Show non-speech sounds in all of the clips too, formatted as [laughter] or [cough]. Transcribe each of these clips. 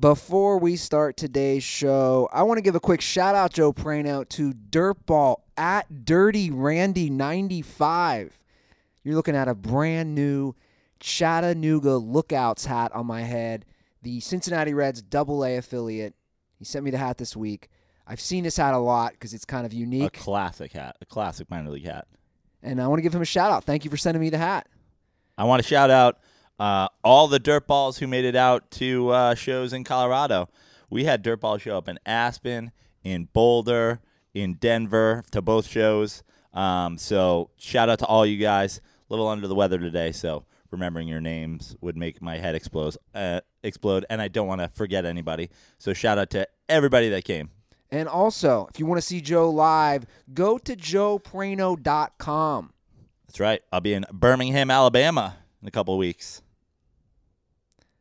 Before we start today's show, I want to give a quick shout out, Joe Prano, to Dirtball at Dirty Randy 95. You're looking at a brand new Chattanooga Lookouts hat on my head, the Cincinnati Reds Double A affiliate. He sent me the hat this week. I've seen this hat a lot because it's kind of unique. A classic hat, a classic minor league hat. and I want to give him a shout out. Thank you for sending me the hat. I want to shout out uh, all the dirtballs who made it out to uh, shows in Colorado. We had dirtballs show up in Aspen, in Boulder, in Denver to both shows. Um, so shout out to all you guys. A little under the weather today, so remembering your names would make my head explode. Uh, explode, and I don't want to forget anybody. So shout out to everybody that came. And also, if you want to see Joe live, go to joeprano.com. That's right. I'll be in Birmingham, Alabama in a couple of weeks.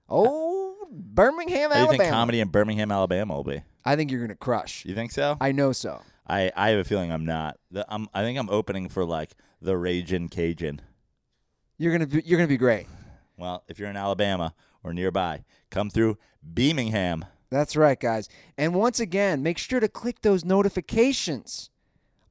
Oh, Birmingham, How do you Alabama. think comedy in Birmingham, Alabama will be? I think you're going to crush. You think so? I know so. I, I have a feeling I'm not. The, I'm, I think I'm opening for like the Raging Cajun. You're going to be you're to be great. Well, if you're in Alabama or nearby, come through Birmingham. That's right, guys. And once again, make sure to click those notifications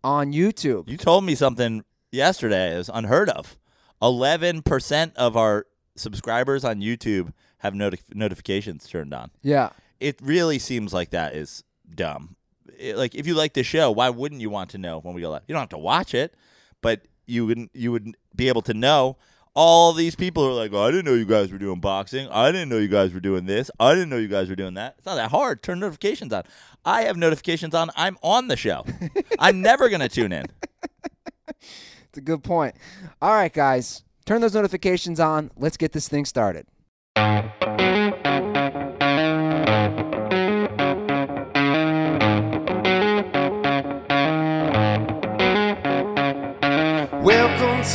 on YouTube. You told me something yesterday. It was unheard of. Eleven percent of our subscribers on YouTube have noti- notifications turned on. Yeah. It really seems like that is dumb. It- like if you like the show, why wouldn't you want to know when we go live? You don't have to watch it, but you would you would be able to know. All these people are like, oh, I didn't know you guys were doing boxing. I didn't know you guys were doing this. I didn't know you guys were doing that. It's not that hard. Turn notifications on. I have notifications on. I'm on the show. [laughs] I'm never gonna tune in. It's a good point. All right, guys. Turn those notifications on. Let's get this thing started.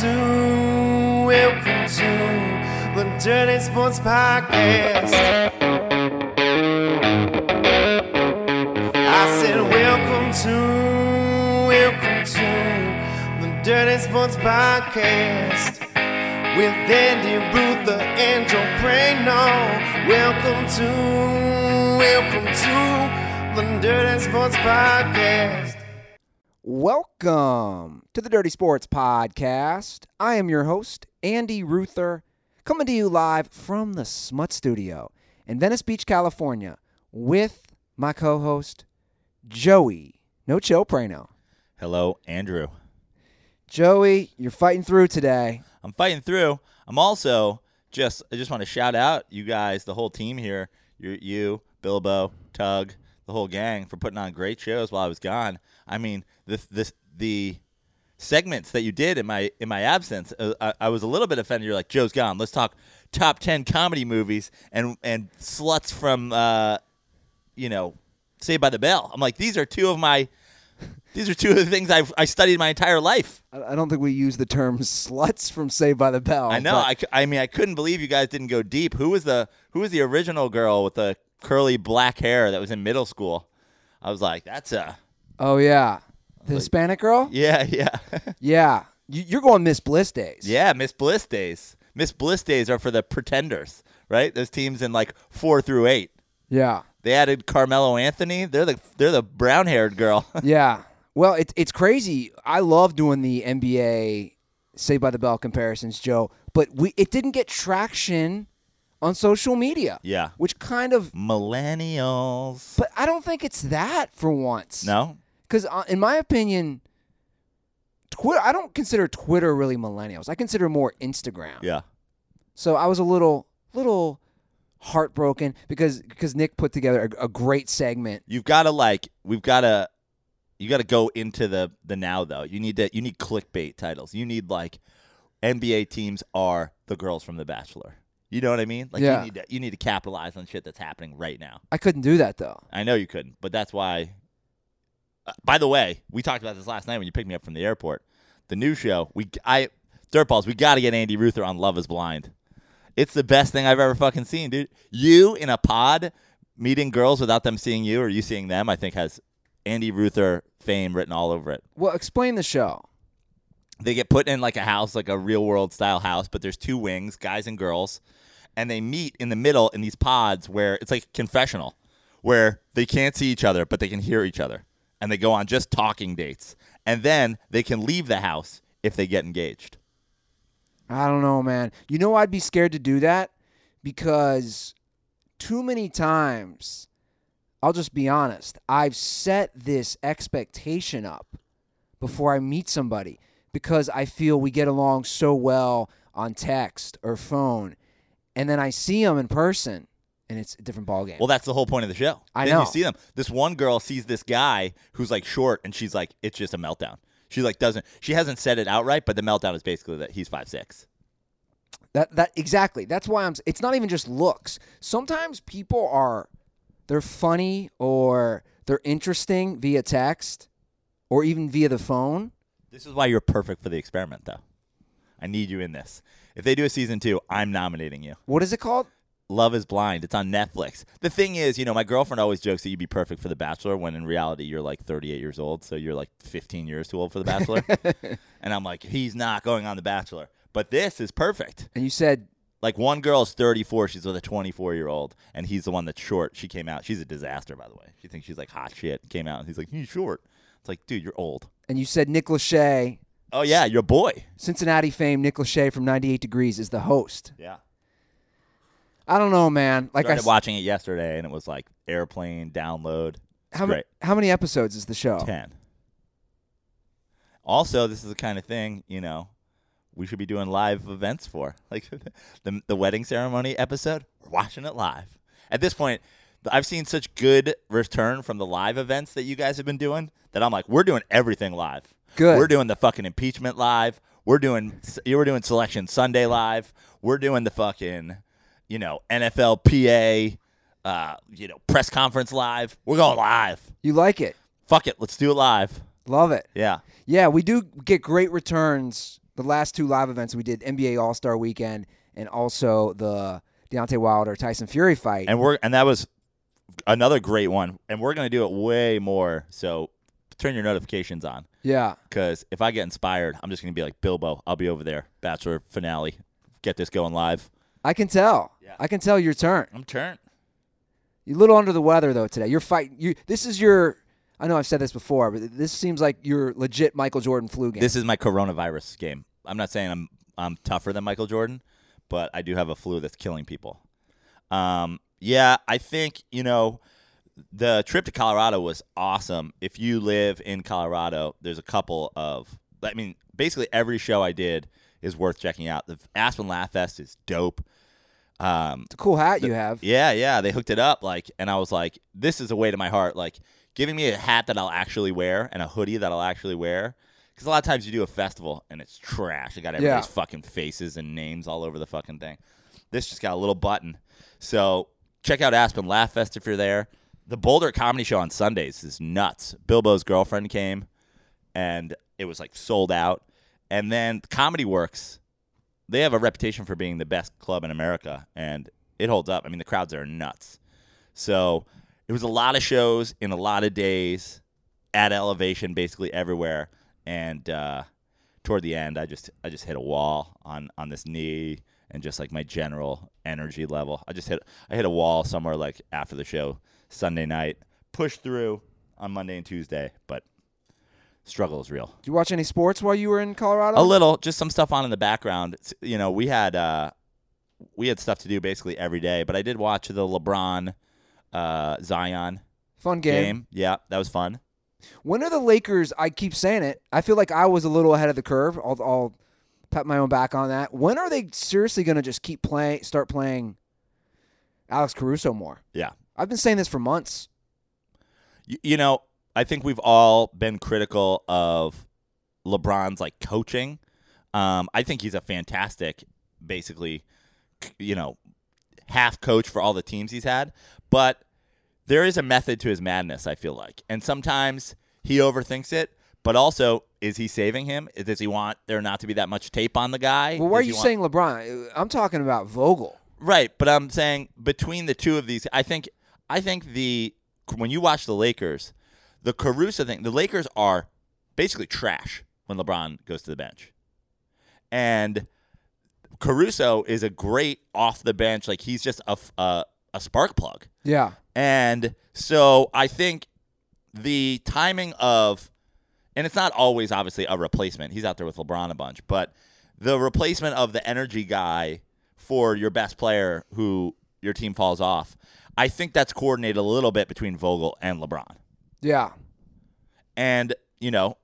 To, welcome to the Dirty Sports Podcast. I said, welcome to, welcome to the Dirty Sports Podcast. With Andy Ruther and Joe Prano. Welcome to, welcome to the Dirty Sports Podcast. Welcome to the Dirty Sports Podcast. I am your host, Andy Ruther, coming to you live from the Smut Studio in Venice Beach, California, with my co host, Joey No Chill Prano. Hello, Andrew. Joey, you're fighting through today. I'm fighting through. I'm also just I just want to shout out you guys, the whole team here. You, you, Bilbo, Tug, the whole gang for putting on great shows while I was gone. I mean, the this the segments that you did in my in my absence, uh, I, I was a little bit offended. You're like, Joe's gone. Let's talk top ten comedy movies and and sluts from uh, you know, Saved by the Bell. I'm like, these are two of my these are two of the things I've I studied my entire life. I I don't think we use the term [laughs] sluts from Saved by the Bell. I know. I, I mean, I couldn't believe you guys didn't go deep. Who was the Who was the original girl with the curly black hair that was in middle school? I was like, that's a oh, yeah. The Hispanic girl? yeah, [laughs] yeah, Yeah. You- You're going Miss Bliss days. yeah. Miss Bliss days. Miss Bliss days are for the pretenders, right? Those teams in like four through eight. Yeah. They added Carmelo Anthony. They're the they're the brown haired girl. [laughs] Yeah. Well, it's it's crazy. I love doing the NBA Saved by the Bell comparisons, Joe, but we it didn't get traction on social media. Yeah. Which kind of Millennials. but I don't think it's that for once. No. Cuz uh, in my opinion Twitter I don't consider Twitter really millennials. I consider more Instagram. Yeah. So I was a little little heartbroken because because Nick put together a, a great segment. You've got to like. We've got to. You got to go into the the now though. You need to. You need clickbait titles. You need like, NBA teams are the girls from The Bachelor. You know what I mean? Like Yeah. you need to. You need to capitalize on shit that's happening right now. I couldn't do that though. I know you couldn't, but that's why. Uh, by the way, we talked about this last night when you picked me up from the airport. The new show, we I Dirtballs, we got to get Andy Ruther on Love Is Blind. It's the best thing I've ever fucking seen, dude. You in a pod meeting girls without them seeing you or you seeing them, I think has Andy Ruther fame written all over it. Well, explain the show. They get put in like a house, like a real world style house, but there's two wings, guys and girls. And they meet in the middle in these pods where it's like confessional, where they can't see each other but they can hear each other, and they go on just talking dates, and then they can leave the house if they get engaged. I don't know, man. You know, I'd be scared to do that because too many times, I'll just be honest, I've set this expectation up before I meet somebody because I feel we get along so well on text or phone. And then I see them in person and it's a different ballgame. Well, that's the whole point of the show. I then know. you see them. This one girl sees this guy who's like short, and she's like, it's just a meltdown. She like doesn't. She hasn't said it outright, but the meltdown is basically that he's five six. That that exactly. That's why I'm. It's not even just looks. Sometimes people are, they're funny or they're interesting via text, or even via the phone. This is why you're perfect for the experiment, though. I need you in this. If they do a season two, I'm nominating you. What is it called? Love is Blind. It's on Netflix. The thing is, you know, my girlfriend always jokes that you'd be perfect for The Bachelor when in reality you're like 38 years old, so you're like 15 years too old for The Bachelor. [laughs] and I'm like, he's not going on The Bachelor. But this is perfect. And you said Like one girl is 34, she's with a 24 year old, and he's the one that's short. She came out. She's a disaster, by the way. She thinks she's like hot shit. Came out, and he's like, he's short. It's like, dude, you're old. and you said Nick Lachey, Oh yeah, your boy. Cincinnati fame Nick Lachey from 98 Degrees is the host. Yeah. I don't know, man. Like I Started s- watching it yesterday, and it was like airplane download. It's how, ma- great. how many episodes is the show? 10. Also, this is the kind of thing, you know, we should be doing live events for. [laughs] Like the, the wedding ceremony episode, we're watching it live. At this point, I've seen such good return from the live events that you guys have been doing that I'm like, we're doing everything live. Good. We're doing the fucking impeachment live. We're doing you were doing selection Sunday live. We're doing the fucking, you know, NFL PA uh, you know, press conference live. We're going live. You like it? Fuck it, let's do it live. Love it. Yeah. Yeah, we do get great returns. The last two live events we did, NBA All Star Weekend, and also the Deontay Wilder Tyson Fury fight. And we're and that was another great one. And we're gonna do it way more. So turn your notifications on. yeah, Because if I get inspired, I'm just gonna be like Bilbo. I'll be over there. Bachelor finale. Get this going live. I can tell. Yeah. I can tell your turn. I'm turned. You're a little under the weather though today. You're fighting. You. This is your. I know I've said this before, but this seems like your legit Michael Jordan flu game. This is my coronavirus game. I'm not saying I'm I'm tougher than Michael Jordan, but I do have a flu that's killing people. Um, yeah, I think you know the trip to Colorado was awesome. If you live in Colorado, there's a couple of I mean, basically every show I did is worth checking out. The Aspen Laugh Fest is dope. Um, it's a cool hat you have. yeah, yeah, they hooked it up like, and I was like, this is a way to my heart, like giving me a hat that I'll actually wear and a hoodie that I'll actually wear. Because a lot of times you do a festival and it's trash. It got everybody's Yeah. fucking faces and names all over the fucking thing. This just got a little button. So check out Aspen Laugh Fest if you're there. The Boulder Comedy Show on Sundays is nuts. Bilbo's girlfriend came, and it was like sold out. And then Comedy Works, they have a reputation for being the best club in America, and it holds up. I mean, the crowds are nuts. So it was a lot of shows in a lot of days at elevation, basically everywhere. And uh, toward the end, I just I just hit a wall on on this knee and just like my general energy level. I just hit I hit a wall somewhere like after the show Sunday night. Pushed through on Monday and Tuesday, but struggle is real. Did you watch any sports while you were in Colorado? A little, just some stuff on in the background. You know, we had uh, we had stuff to do basically every day, but I did watch the LeBron uh, Zion Fun game. game. Yeah, that was fun. When are the Lakers? I keep saying it. I feel like I was a little ahead of the curve. I'll, I'll pat my own back on that. When are they seriously going to just keep playing? Start playing Alex Caruso more. Yeah. I've been saying this for months. You, you know, I think we've all been critical of LeBron's like coaching. Um, I think he's a fantastic, basically, you know, half coach for all the teams he's had. But there is a method to his madness. I feel like, and sometimes he overthinks it. But also, is he saving him? Does he want there not to be that much tape on the guy? Well, why are Does you want- saying LeBron? I'm talking about Vogel. Right, but I'm saying between the two of these, I think I think the when you watch the Lakers, the Caruso thing, the Lakers are basically trash when LeBron goes to the bench, and Caruso is a great off the bench. Like he's just a a spark plug. Yeah. And so I think the timing of, and it's not always obviously a replacement. He's out there with LeBron a bunch, but the replacement of the energy guy for your best player who your team falls off, I think that's coordinated a little bit between Vogel and LeBron. Yeah. And, you know,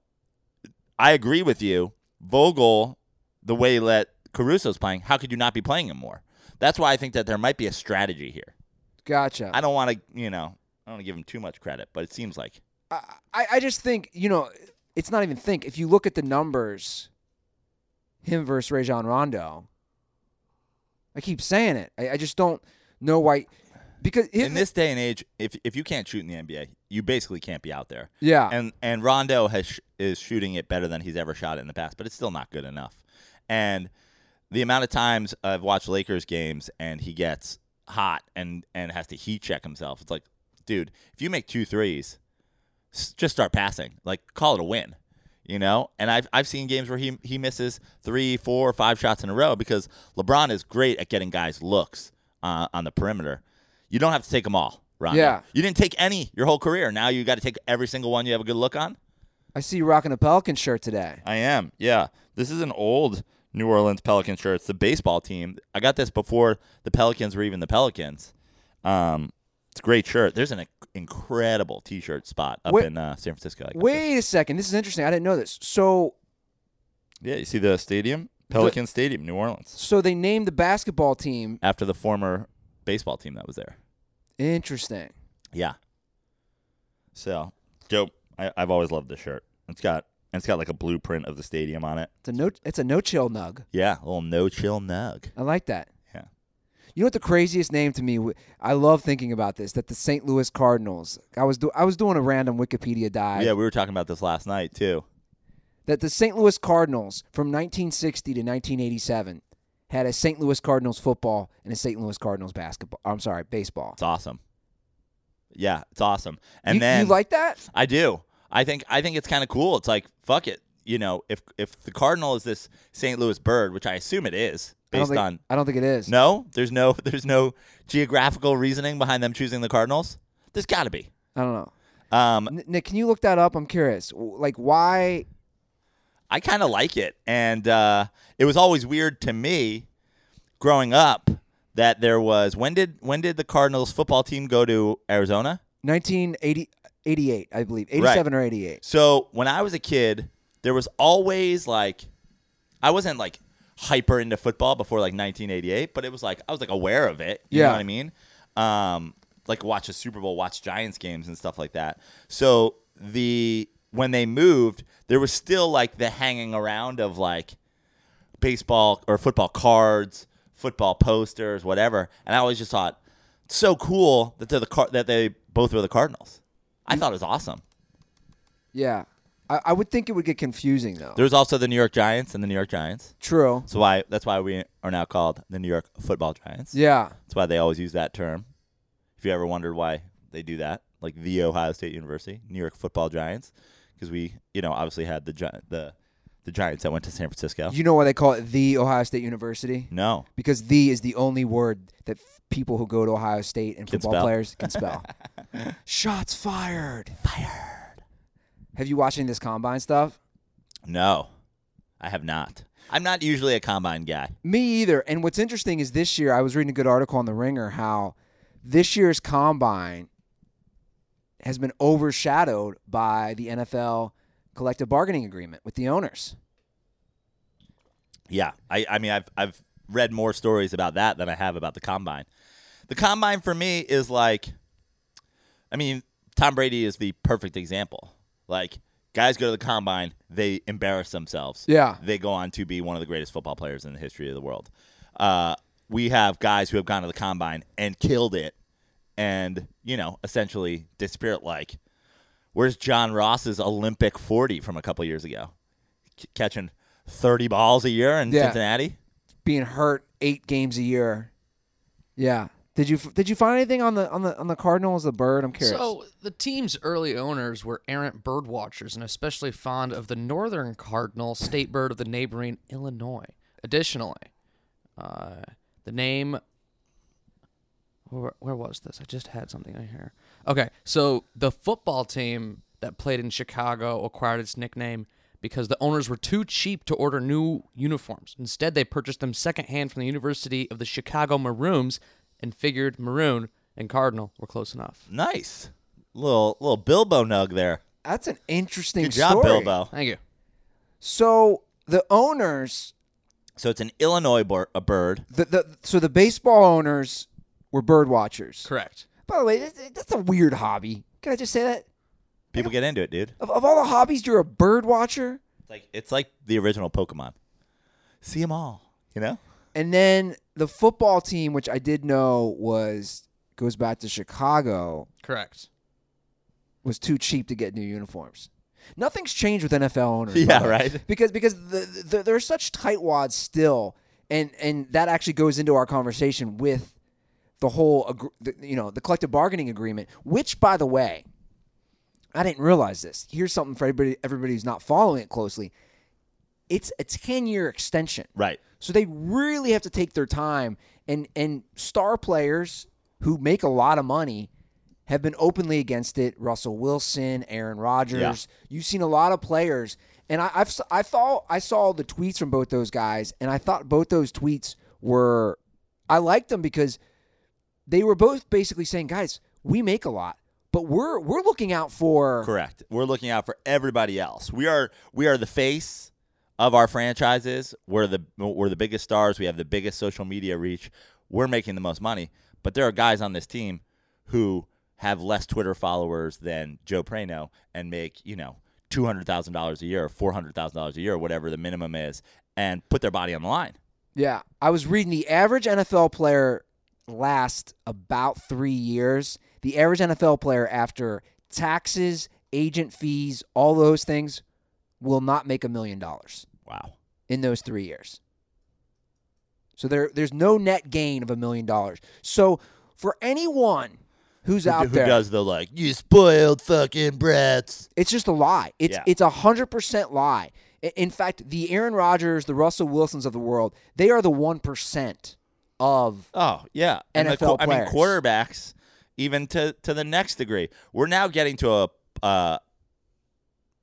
I agree with you. Vogel, the way that Caruso's playing, how could you not be playing him more? That's why I think that there might be a strategy here. Gotcha. I don't want to, you know, I don't want to give him too much credit, but it seems like I, I I just think, you know, it's not even think. If you look at the numbers, him versus Rajon Rondo, I keep saying it. I, I just don't know why. Because in this day and age, if if you can't shoot in the NBA, you basically can't be out there. yeah, And and Rondo has sh- is shooting it better than he's ever shot it in the past, but it's still not good enough. And the amount of times I've watched Lakers games and he gets hot and and has to heat check himself, it's like, dude, if you make two threes, just start passing. Like call it a win. You know, and I've I've seen games where he he misses three, four, five shots in a row because LeBron is great at getting guys looks uh, on the perimeter. You don't have to take them all, Rondo. Yeah. You didn't take any your whole career. Now you got to take every single one you have a good look on. I see you rocking a Pelican shirt today. I am. Yeah. This is an old New Orleans Pelican shirt. It's the baseball team. I got this before the Pelicans were even the Pelicans. Um, it's a great shirt. There's an incredible T-shirt spot up Wait- in uh, San Francisco. Got this. Wait a second. This is interesting. I didn't know this. So, Yeah, you see the stadium, Pelican Stadium, New Orleans, so they named the basketball team. after the former baseball team that was there. Interesting. Yeah. So, dope. I, I've always loved this shirt. It's got and it's got like a blueprint of the stadium on it. It's a no. It's a no chill nug. Yeah, a little no chill nug. I like that. Yeah. You know what the craziest name to me? I love thinking about this. That the St. Louis Cardinals. I was do, I was doing a random Wikipedia dive. yeah, we were talking about this last night too. That the St. Louis Cardinals from 1960 to 1987 had a St. Louis Cardinals football and a St. Louis Cardinals basketball. I'm sorry, baseball. It's awesome. Yeah, it's awesome. And you, then you like that? I do. I think I think it's kind of cool. It's like fuck it. You know, if if the Cardinal is this St. Louis bird, which I assume it is, I based think, on I don't think it is. no, there's no [laughs] there's no geographical reasoning behind them choosing the Cardinals. There's got to be. I don't know. Um, Nick, can you look that up? I'm curious. Like why? I kind of like it, and uh, it was always weird to me growing up that there was when did when did the Cardinals football team go to Arizona? 1988, I believe, 87 or 88. So when I was a kid, there was always like, I wasn't like hyper into football before like 1988, but it was like I was like aware of it. You Yeah. know what I mean? Um, like watch a Super Bowl, watch Giants games and stuff like that. So the when they moved, there was still like the hanging around of like baseball or football cards, football posters, whatever. And I always just thought, it's so cool that they're the car- that they both were the Cardinals. I mm. thought it was awesome. Yeah. I, I would think it would get confusing though. There's also the New York Giants and the New York Giants. True. So why that's why we are now called the New York Football Giants. Yeah. That's why they always use that term. If you ever wondered why they do that, like the Ohio State University, New York Football Giants, because we, you know, obviously had the Gi- the the Giants that went to San Francisco. You know why they call it the Ohio State University? no, Because the is the only word that f- people who go to Ohio State and Can football spell. players can [laughs] spell. Shots fired. Fired. Have you watching this combine stuff? no, I have not. I'm not usually a combine guy. Me either. And what's interesting is this year I was reading a good article on the Ringer how this year's combine has been overshadowed by the NFL collective bargaining agreement with the owners. Yeah, I, I mean, I've I've read more stories about that than I have about the combine. The combine for me is like, I mean, Tom Brady is the perfect example. Like, guys go to the combine, they embarrass themselves. Yeah. they go on to be one of the greatest football players in the history of the world. Uh, we have guys who have gone to the combine and killed it, and you know, essentially disappeared. Like, where's John Ross's Olympic forty from a couple years ago, C- catching thirty balls a year in Yeah. Cincinnati? Being hurt 8 games a year. Yeah. Did you did you find anything on the on the on the Cardinals the bird? I'm curious. So the team's early owners were errant bird watchers and especially fond of the northern cardinal, state bird of the neighboring Illinois. Additionally, Uh, the name. Where, where was this? I just had something in here. Okay, so the football team that played in Chicago acquired its nickname because the owners were too cheap to order new uniforms. Instead, they purchased them secondhand from the University of the Chicago Maroons and figured Maroon and Cardinal were close enough. Nice. Little little Bilbo nug there. That's an interesting Good job, story. Bilbo. Thank you. So the owners, So it's an Illinois bir- a bird. the, the so the baseball owners were bird watchers. Correct. By the way, that's, that's a weird hobby. Can I just say that? People get into it, dude. Of, of all the hobbies, you're a bird watcher. It's like it's like the original Pokemon. See them all, you know? And then the football team, which I did know was goes back to Chicago, Correct. was too cheap to get new uniforms. Nothing's changed with NFL owners. [laughs] Yeah, the right. Because because the, the, they're such tightwads still, and and that actually goes into our conversation with the whole you know the collective bargaining agreement. Which, by the way, I didn't realize this. Here's something for everybody everybody who's not following it closely. It's a ten year extension. Right. So they really have to take their time and and star players who make a lot of money have been openly against it. Russell Wilson, Aaron Rodgers. You've seen a lot of players, and I, I've s- I thought I saw the tweets from both those guys, and I thought both those tweets were I liked them because they were both basically saying, guys, we make a lot, but we're we're looking out for Correct. We're looking out for everybody else. We are we are the face of our franchises. We're the we're the biggest stars. We have the biggest social media reach. We're making the most money. But there are guys on this team who have less Twitter followers than Joe Prano and make, you know, two hundred thousand dollars a year or four hundred thousand dollars a year, whatever the minimum is, and put their body on the line. Yeah, I was reading the average NFL player lasts about three years. The average NFL player, after taxes, agent fees, all those things, will not make a million dollars Wow. in those three years. So there, there's no net gain of a million dollars. So for anyone who's Who, out who there, who does the like, you spoiled fucking brats. It's just a lie. It's Yeah. it's a hundred percent lie. In fact, the Aaron Rodgers, the Russell Wilsons of the world, they are the one percent of Oh yeah, and the NFL I mean quarterbacks, even to to the next degree. We're now getting to a uh,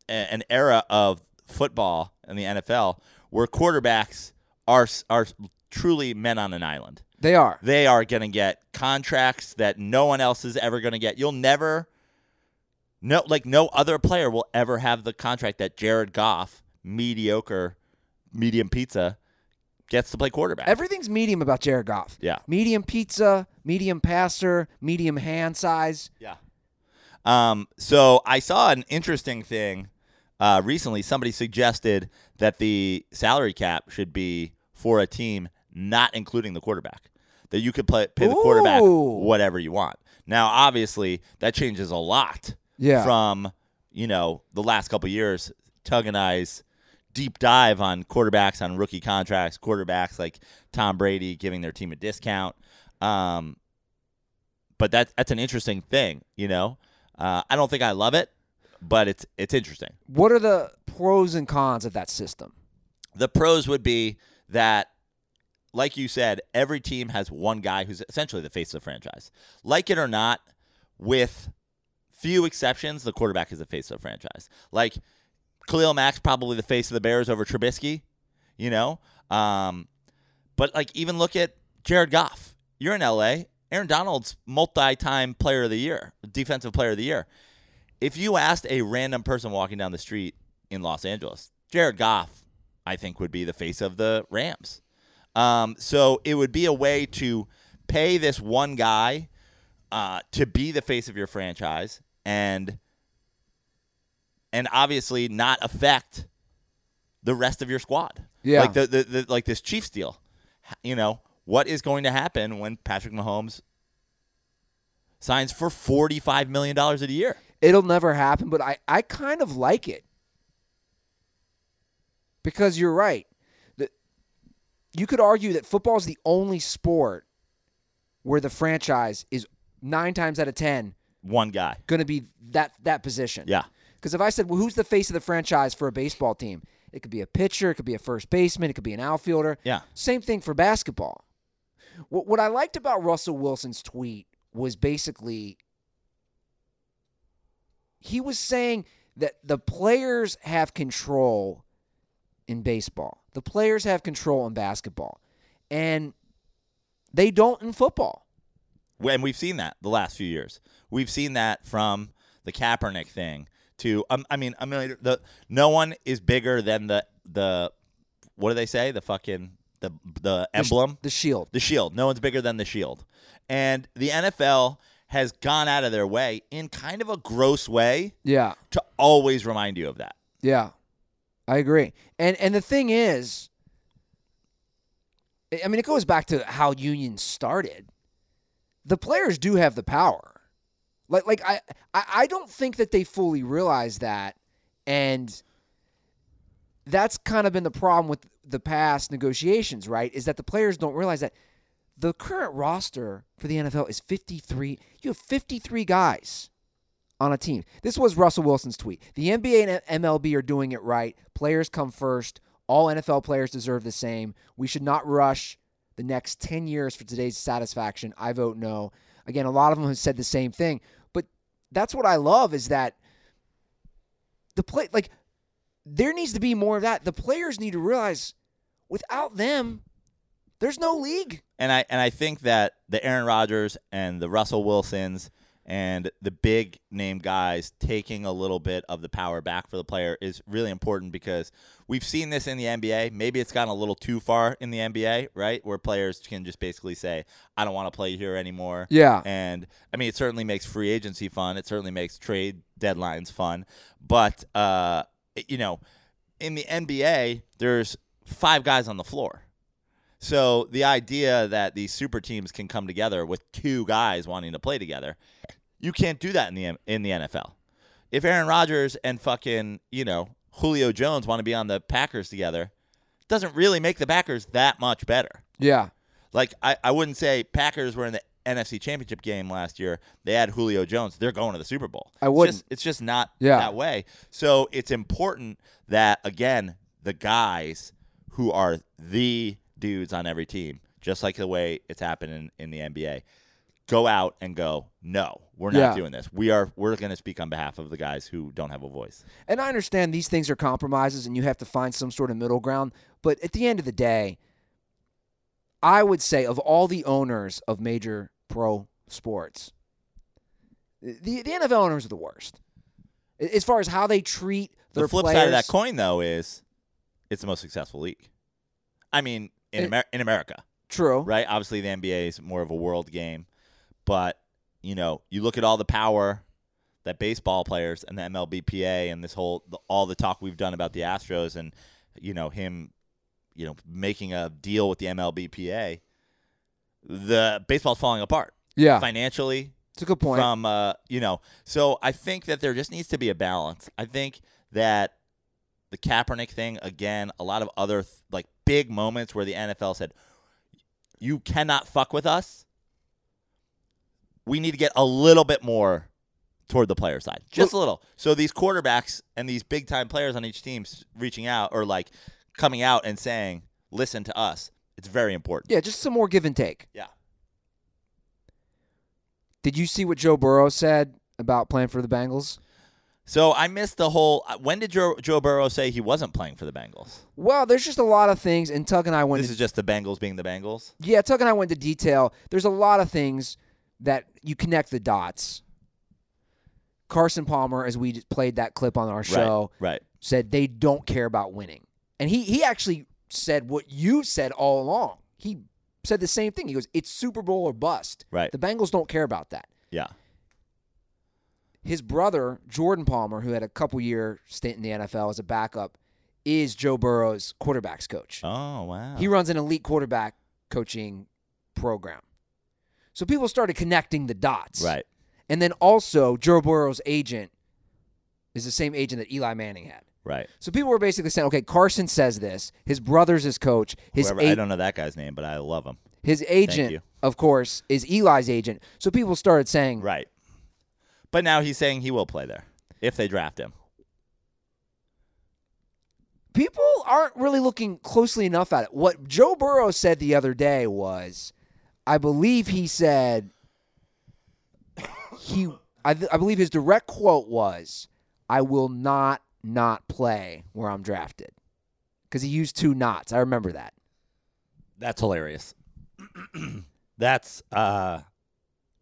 an era of football in the NFL where quarterbacks are are truly men on an island. they are. They are going to get contracts that no one else is ever going to get. You'll never no like no other player will ever have the contract that Jared Goff, mediocre medium pizza, gets to play quarterback. Everything's medium about Jared Goff. yeah. Medium pizza, medium passer, medium hand size. Yeah. Um, so I saw an interesting thing uh, recently. Somebody suggested that the salary cap should be for a team not including the quarterback. That you could play, pay the quarterback whatever you want. Now, obviously, that changes a lot Yeah. from you know the last couple years. Tug and I's deep dive on quarterbacks on rookie contracts, quarterbacks like Tom Brady giving their team a discount. Um, but that that's an interesting thing, you know. Uh, I don't think I love it, but it's it's interesting. What are the pros and cons of that system? The pros would be that, like you said, every team has one guy who's essentially the face of the franchise. Like it or not, with few exceptions, the quarterback is the face of the franchise. Like Khalil Mack's probably the face of the Bears over Trubisky, you know. Um, but like even look at Jared Goff. You're in LA. Aaron Donald's multi-time player of the year, defensive player of the year. If you asked a random person walking down the street in Los Angeles, Jared Goff, I think would be the face of the Rams. Um, so it would be a way to pay this one guy uh, to be the face of your franchise and and obviously not affect the rest of your squad. Yeah. Like the, the, the like this Chiefs deal. You know, what is going to happen when Patrick Mahomes signs for forty five million dollars a year? It'll never happen, but I, I kind of like it. Because you're right. The, you could argue that football is the only sport where the franchise is nine times out of ten One guy. going to be that that position. Yeah. Because if I said, well, who's the face of the franchise for a baseball team? It could be a pitcher. It could be a first baseman. It could be an outfielder. Yeah. Same thing for basketball. What, what I liked about Russell Wilson's tweet was basically he was saying that the players have control in baseball. The players have control in basketball. And they don't in football. And we've seen that the last few years. We've seen that from the Kaepernick thing to um, I mean, a million. The no one is bigger than the the what do they say? The fucking the the The sh- emblem, The shield. the shield. No one's bigger than the shield. And the NFL has gone out of their way in kind of a gross way Yeah. to always remind you of that. Yeah, I agree. And and the thing is, I- I mean, it goes back to how unions started. The players do have the power. Like like I I, I don't think that they fully realize that, and that's kind of been the problem with the past negotiations. Right? Is that the players don't realize that the current roster for the NFL is 53. You have 53 guys on a team. This was Russell Wilson's tweet. The NBA and MLB are doing it right. Players come first. All NFL players deserve the same. We should not rush the next 10 years for today's satisfaction. I vote no. Again, a lot of them have said the same thing, but that's what I love is that the play like there needs to be more of that. The players need to realize without them there's no league. And I and I think that the Aaron Rodgers and the Russell Wilsons and the big name guys taking a little bit of the power back for the player is really important because we've seen this in the NBA. Maybe it's gotten a little too far in the NBA, right? Where players can just basically say, "I don't want to play here anymore." Yeah. And I mean, it certainly makes free agency fun. It certainly makes trade deadlines fun. But uh, you know, in the NBA, there's five guys on the floor. So the idea that these super teams can come together with two guys wanting to play together, you can't do that in the in the NFL. If Aaron Rodgers and fucking you know Julio Jones want to be on the Packers together, it doesn't really make the Packers that much better. Yeah. Like I, I wouldn't say Packers were in the NFC Championship game last year. They had Julio Jones. They're going to the Super Bowl. I It's wouldn't. just- It's just, not Yeah. that way. So it's important that again the guys who are the dudes on every team, just like the way it's happening in, in the NBA, go out and go. No, we're not Yeah. doing this. We are. We're going to speak on behalf of the guys who don't have a voice. And I understand these things are compromises and you have to find some sort of middle ground. But at the end of the day, I would say of all the owners of major pro sports, the, the NFL owners are the worst. As far as how they treat their the flip players. side of that coin, though, is it's the most successful league. I mean, in It- Amer- in America. True. right? Obviously, the NBA is more of a world game, but you know, you look at all the power that baseball players and the MLBPA and this whole the, all the talk we've done about the Astros and you know him, you know, making a deal with the MLBPA. The baseball's falling apart Yeah. financially It's a good point. from uh, you know. So I think that there just needs to be a balance. I think that the Kaepernick thing again, a lot of other th- like big moments where the NFL said, "You cannot fuck with us." We need to get a little bit more toward the player side, just a little. So these quarterbacks and these big time players on each team reaching out or like coming out and saying, "Listen to us." It's very important. yeah, just some more give and take. Yeah. Did you see what Joe Burrow said about playing for the Bengals? So I missed the whole. uh, When did Joe, Joe Burrow say he wasn't playing for the Bengals? Well, there's just a lot of things, and Tuck and I went This to is just the Bengals being the Bengals. Yeah, Tuck and I went into detail. There's a lot of things that you connect the dots. Carson Palmer, as we just played that clip on our show, Right. Right. said they don't care about winning. And he, he actually said what you said all along. He said the same thing. He goes, It's Super Bowl or bust. Right. The Bengals don't care about that. Yeah. His brother, Jordan Palmer, who had a couple year stint in the NFL as a backup, is Joe Burrow's quarterbacks coach. Oh wow. He runs an elite quarterback coaching program. So people started connecting the dots. right. And then also, Joe Burrow's agent is the same agent that Eli Manning had. Right. So people were basically saying, okay, Carson says this. His brother's his coach. His, Whoever, a- I don't know that guy's name, but I love him. his agent, of course, is Eli's agent. So people started saying, Right. But now he's saying he will play there if they draft him. people aren't really looking closely enough at it. What Joe Burrow said the other day was, I believe he said he, I, th- I believe his direct quote was, "I will not not play where I'm drafted," because he used two knots. I remember that. That's hilarious. [clears throat] That's uh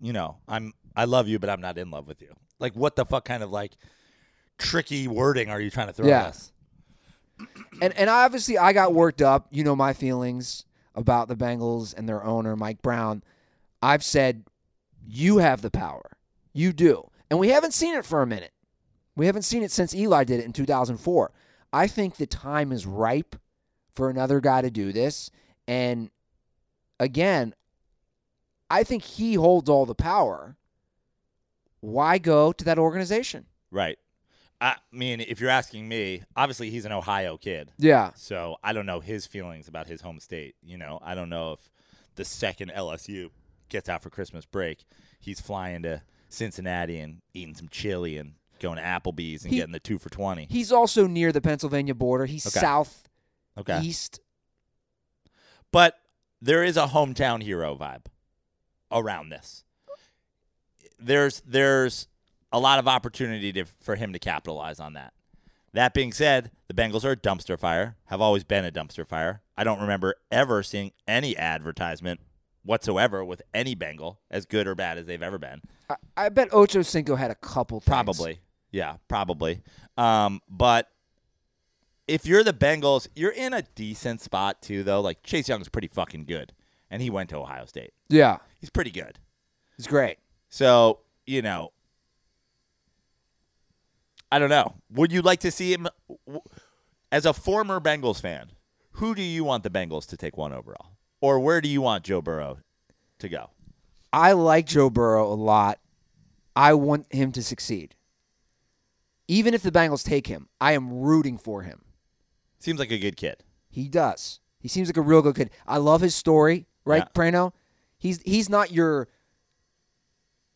you know, I'm I love you, but I'm not in love with you. Like what the fuck kind of like tricky wording are you trying to throw Yeah. at us? and and obviously I got worked up. You know my feelings about the Bengals and their owner Mike Brown. I've said you have the power. You do. And we haven't seen it for a minute. We haven't seen it since Eli did it in 2004. I think the time is ripe for another guy to do this and again, I think he holds all the power. Why go to that organization? Right. I mean, if you're asking me, obviously he's an Ohio kid. Yeah. So I don't know his feelings about his home state. You know, I don't know if the second LSU gets out for Christmas break, he's flying to Cincinnati and eating some chili and going to Applebee's and He- getting the two for twenty. He's also near the Pennsylvania border. He's Okay. south Okay. east But there is a hometown hero vibe around this. There's there's a lot of opportunity to, for him to capitalize on that. That being said, the Bengals are a dumpster fire, have always been a dumpster fire. I don't remember ever seeing any advertisement whatsoever with any Bengal as good or bad as they've ever been. I, I bet Ocho Cinco had a couple. Things. Probably. Yeah, probably. Um, but if you're the Bengals, you're in a decent spot too, though. Like Chase Young's pretty fucking good, and he went to Ohio State. Yeah, He's pretty good. it's great. So you know, I don't know. Would you like to see him as a former Bengals fan? Who do you want the Bengals to take one overall, or where do you want Joe Burrow to go? I like Joe Burrow a lot. I want him to succeed. Even if the Bengals take him, I am rooting for him. Seems like a good kid. He does. He seems like a real good kid. I love his story, right, Yeah. Prano? He's he's not your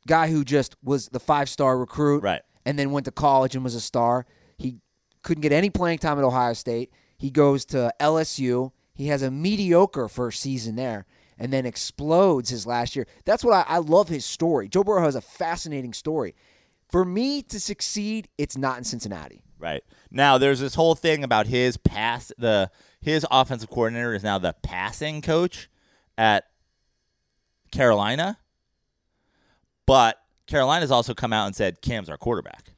guy who just was the five star recruit, Right. and then went to college and was a star. He couldn't get any playing time at Ohio State. He goes to LSU. He has a mediocre first season there, and then explodes his last year. That's what I, I love his story. Joe Burrow has a fascinating story. For me to succeed, it's not in Cincinnati. Right. Now there's this whole thing about his pass the his offensive coordinator is now the passing coach at Carolina. But Carolina's also come out and said Cam's our quarterback.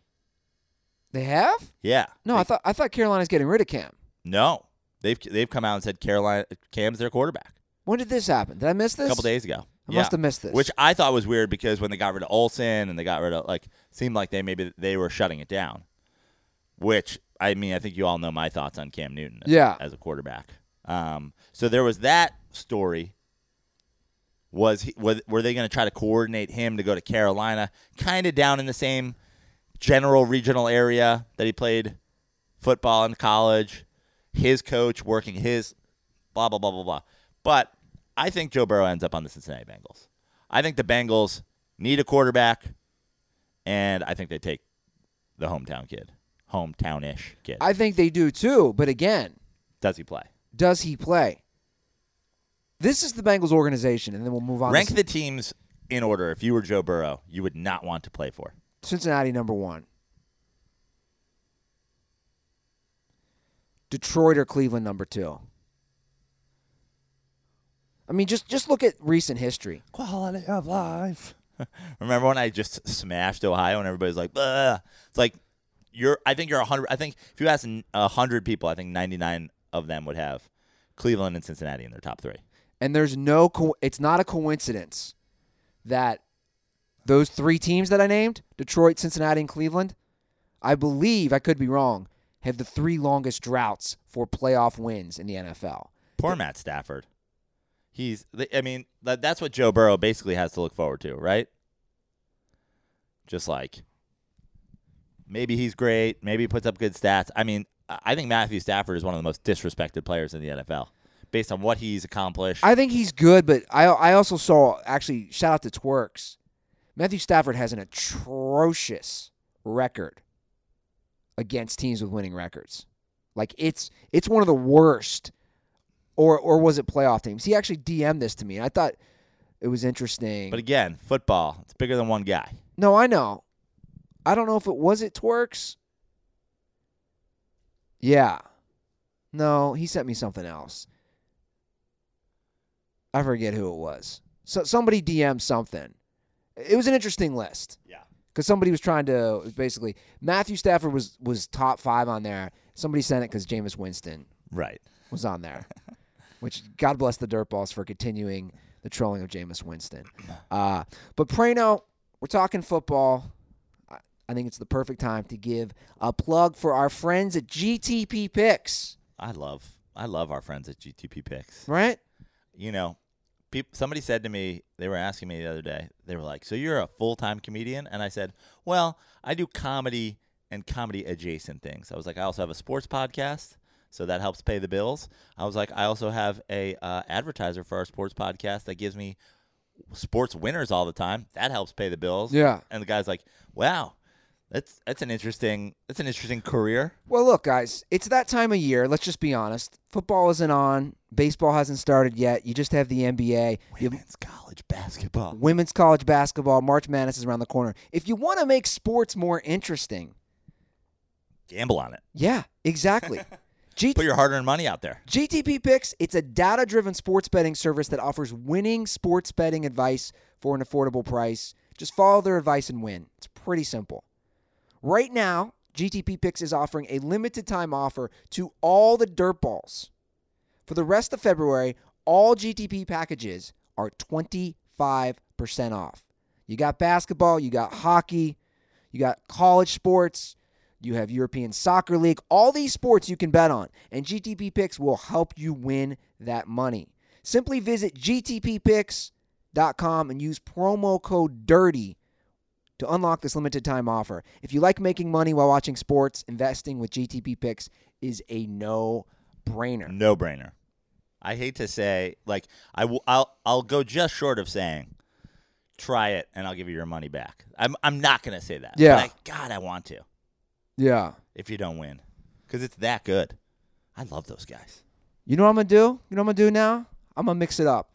They have? Yeah. No, They- I thought I thought Carolina's getting rid of Cam. No. They've they've come out and said Carolina Cam's their quarterback When did this happen? Did I miss this? a couple days ago. I yeah. must have missed this. Which I thought was weird because when they got rid of Olsen and they got rid of like seemed like they maybe they were shutting it down. Which I mean, I think you all know my thoughts on Cam Newton as, Yeah. as a quarterback. Um, so there was that story. Was he, was, were they going to try to coordinate him to go to Carolina, kind of down in the same general regional area that he played football in college? His coach working his blah blah blah blah blah. But I think Joe Burrow ends up on the Cincinnati Bengals. I think the Bengals need a quarterback, and I think they take the hometown kid, hometown-ish kid. I think they do too, but again, Does he play? does he play? This is the Bengals organization, and then we'll move on. Rank the teams in order. If you were Joe Burrow, you would not want to play for. Cincinnati number one, Detroit or Cleveland number two. I mean, just just look at recent history. Quality of life. [laughs] Remember when I just smashed Ohio and everybody's like, Ugh. it's like you're. I think you're hundred. I think if you ask a hundred people, I think ninety nine of them would have Cleveland and Cincinnati in their top three. And there's no, co- it's not a coincidence that those three teams that I named, Detroit, Cincinnati, and Cleveland, I believe, I could be wrong, have the three longest droughts for playoff wins in the NFL. Poor Matt Stafford. He's. I mean, that's what Joe Burrow basically has to look forward to, right? Just like maybe he's great, maybe he puts up good stats. I mean, I I think Matthew Stafford is one of the most disrespected players in the NFL based on what he's accomplished. I think he's good, but I I also saw actually shout out to Twerks. Matthew Stafford has an atrocious record against teams with winning records. Like it's it's one of the worst. Or or was it playoff teams? He actually DM'd this to me. and I thought it was interesting. But again, football, it's bigger than one guy. no, I know. I don't know if it was it twerks. Yeah. No, he sent me something else. I forget who it was. So somebody DM'd something. It was an interesting list. Yeah. because somebody was trying to basically Matthew Stafford was was top five on there. Somebody sent it because Jameis Winston Right. was on there, [laughs] which God bless the dirtballs for continuing the trolling of Jameis Winston. [clears throat] Uh, but Prano, we're talking football. I, I think it's the perfect time to give a plug for our friends at GTP Picks, I love I love our friends at GTP Picks. right? You know, peop somebody said to me, they were asking me the other day, they were like, So you're a full time comedian? And I said, Well, I do comedy and comedy adjacent things. I was like, I also have a sports podcast. So that helps pay the bills. I was like, I also have a uh, advertiser for our sports podcast that gives me sports winners all the time. That helps pay the bills. Yeah. And the guy's like, Wow, that's that's an interesting that's an interesting career. Well, look, guys, it's that time of year. Let's just be honest. Football isn't on. Baseball hasn't started yet. You just have the NBA. You Women's college basketball. women's college basketball. March Madness is around the corner. If you want to make sports more interesting, Gamble on it. yeah, exactly. [laughs] G- Put your hard earned money out there. GTP Picks, it's a data driven sports betting service that offers winning sports betting advice for an affordable price. Just follow their advice and win. It's pretty simple. Right now, GTP Picks is offering a limited time offer to all the dirtballs. For the rest of February, all GTP packages are 25% off. You got basketball, you got hockey, you got college sports, you have European Soccer League, all these sports you can bet on, and GTP Picks will help you win that money. Simply visit gtppicks.com and use promo code DIRTY to unlock this limited time offer. If you like making money while watching sports, investing with GTP Picks is a no brainer. No brainer. I hate to say, like, I will, I'll, I'll go just short of saying, try it and I'll give you your money back. I'm, I'm not gonna say that. Yeah. But I, God, I want to. Yeah. If you don't win, because it's that good. I love those guys. You know what I'm gonna do? You know what I'm gonna do now? I'm gonna mix it up.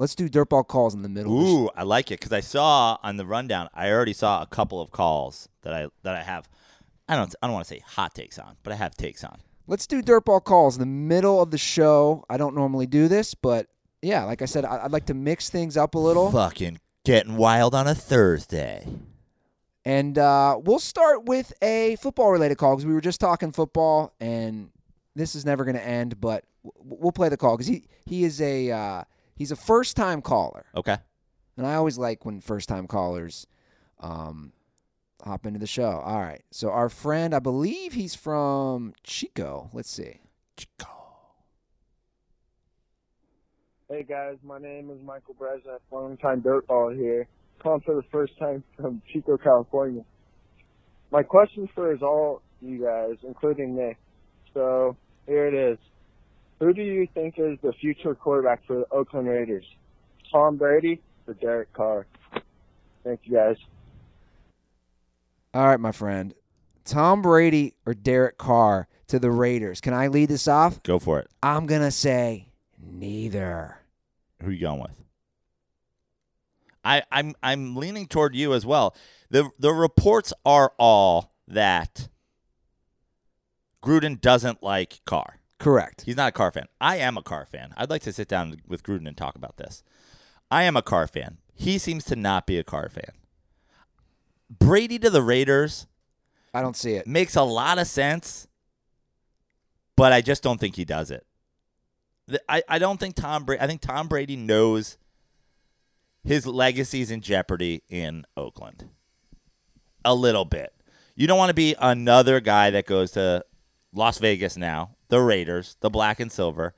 Let's do dirtball calls in the middle. of the sh- Ooh, I like it because I saw on the rundown. I already saw a couple of calls that I that I have. I don't I don't want to say hot takes on, but I have takes on. Let's do dirtball calls in the middle of the show. I don't normally do this, but yeah, like I said, I- I'd like to mix things up a little. Fucking getting wild on a Thursday. And uh, we'll start with a football related call because we were just talking football, and this is never going to end. But we'll play the call because he he is a uh, he's a first time caller, Okay. and I always like when first time callers um, hop into the show. All right, so our friend, I believe he's from Chico. Let's see. Chico. Hey guys, my name is Michael Brezak, long time dirtball here, calling for the first time from Chico, California. My question for is all you guys, including Nick. So here it is. Who do you think is the future quarterback for the Oakland Raiders? Tom Brady or Derek Carr? Thank you guys. All right, my friend, Tom Brady or Derek Carr to the Raiders. Can I lead this off? Go for it. I'm gonna say neither. Who you going with? I, I'm I'm leaning toward you as well. the The reports are all that Gruden doesn't like Carr. Correct. He's not a Carr fan. I am a Carr fan. I'd like to sit down with Gruden and talk about this. I am a Carr fan. He seems to not be a Carr fan. Brady to the Raiders I don't see it. makes a lot of sense, but I just don't think he does it. I, I don't think Tom Brady. I think Tom Brady knows his legacy's in jeopardy in Oakland. A little bit. You don't want to be another guy that goes to Las Vegas now, the Raiders, the black and silver,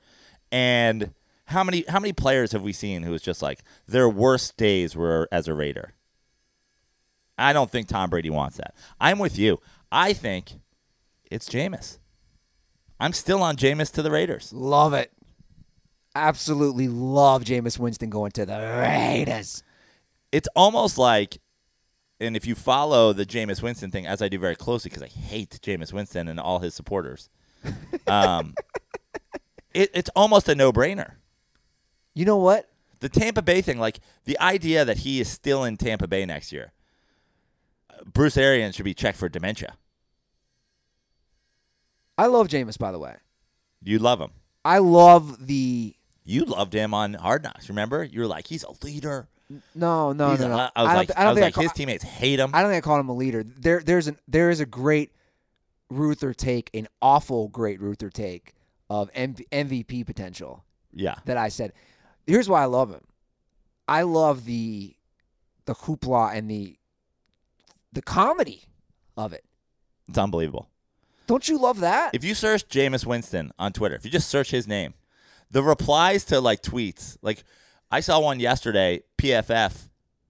and how many how many players have we seen who is just like their worst days were as a Raider? I don't think Tom Brady wants that. I'm with you. I think it's Jameis. I'm still on Jameis to the Raiders. Love it. Absolutely love Jameis Winston going to the Raiders. It's almost like, and if you follow the Jameis Winston thing, as I do very closely because I hate Jameis Winston and all his supporters, Um, it, it's almost a no-brainer. You know what? The Tampa Bay thing, like the idea that he is still in Tampa Bay next year. Bruce Arians should be checked for dementia. I love Jameis, by the way. You love him. I love the. You loved him on Hard Knocks. Remember? You were like, he's a leader. No, no, He's no, a- no. I was don't like, thi- I, was think like, ca- his teammates hate him. I don't think I called him a leader. There, there's an there is a great Ruther take, an awful great Ruther take of MV, MVP potential yeah, that I said. Here's why I love him. I love the the hoopla and the the comedy of it. it's unbelievable. Don't you love that? If you search Jameis Winston on Twitter, if you just search his name, the replies to like tweets, like I saw one yesterday. PFF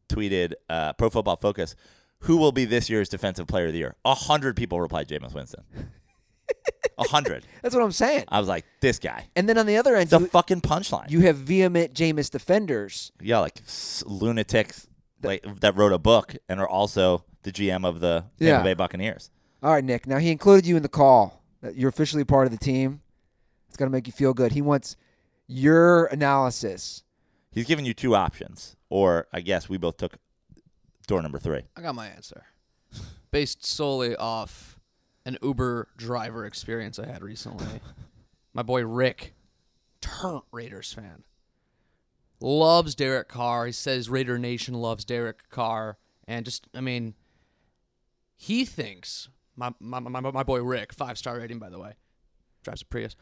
tweeted, uh, Pro Football Focus, who will be this year's Defensive Player of the Year? A hundred people replied Jameis Winston. [laughs] A hundred. That's what I'm saying. I was like, this guy. And then on the other end, the you, fucking punchline. you have vehement Jameis defenders. yeah, like s- lunatics like, that wrote a book and are also the GM of the Tampa Yeah. Bay Buccaneers. All right, Nick. Now he included you in the call. You're officially part of the team. It's gonna make you feel good. He wants your analysis. He's giving you two options, or I guess we both took door number three. I got my answer. Based solely off an Uber driver experience I had recently. [laughs] my boy Rick, turnt Raiders fan, loves Derek Carr. He says Raider Nation loves Derek Carr. And just, I mean, he thinks, my, my, my, my boy Rick, five star rating, by the way, drives a Prius,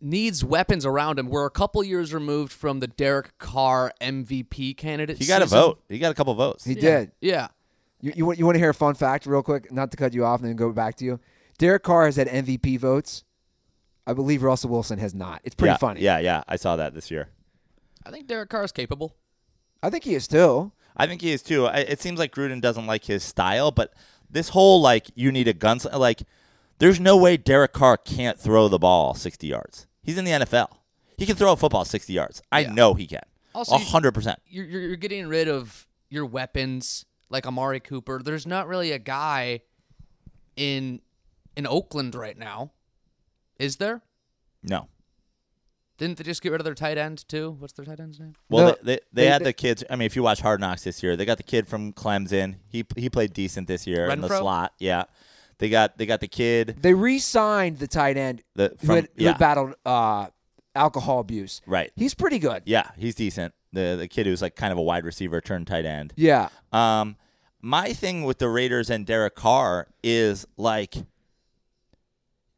needs weapons around him. We're a couple years removed from the Derek Carr MVP candidate. He got a vote. He got a couple votes. He Yeah. did. Yeah. You, you want you want to hear a fun fact real quick? Not to cut you off and then go back to you. Derek Carr has had MVP votes. I believe Russell Wilson has not. It's pretty yeah, funny. Yeah, yeah. I saw that this year. I think Derek Carr is capable. I think he is too. I think he is too. I, it seems like Gruden doesn't like his style, but this whole like you need a gunslinger, like there's no way Derek Carr can't throw the ball 60 yards. He's in the NFL. He can throw a football 60 yards. I Yeah. know he can. Also, A you- hundred percent. You're, you're you're getting rid of your weapons like Amari Cooper. There's not really a guy in in Oakland right now, is there? No. Didn't they just get rid of their tight end too? What's their tight end's name? Well, No, they, they, they, they- had they- the kids. I mean, if you watch Hard Knocks this year, they got the kid from Clemson. He he played decent this year in the Renfrow? slot. Yeah, they got they got the kid. They re-signed the tight end The who, from had, who yeah had battled uh, alcohol abuse. right. He's pretty good. Yeah, he's decent. The the kid who's like kind of a wide receiver turned tight end. Yeah. Um, my thing with the Raiders and Derek Carr is like,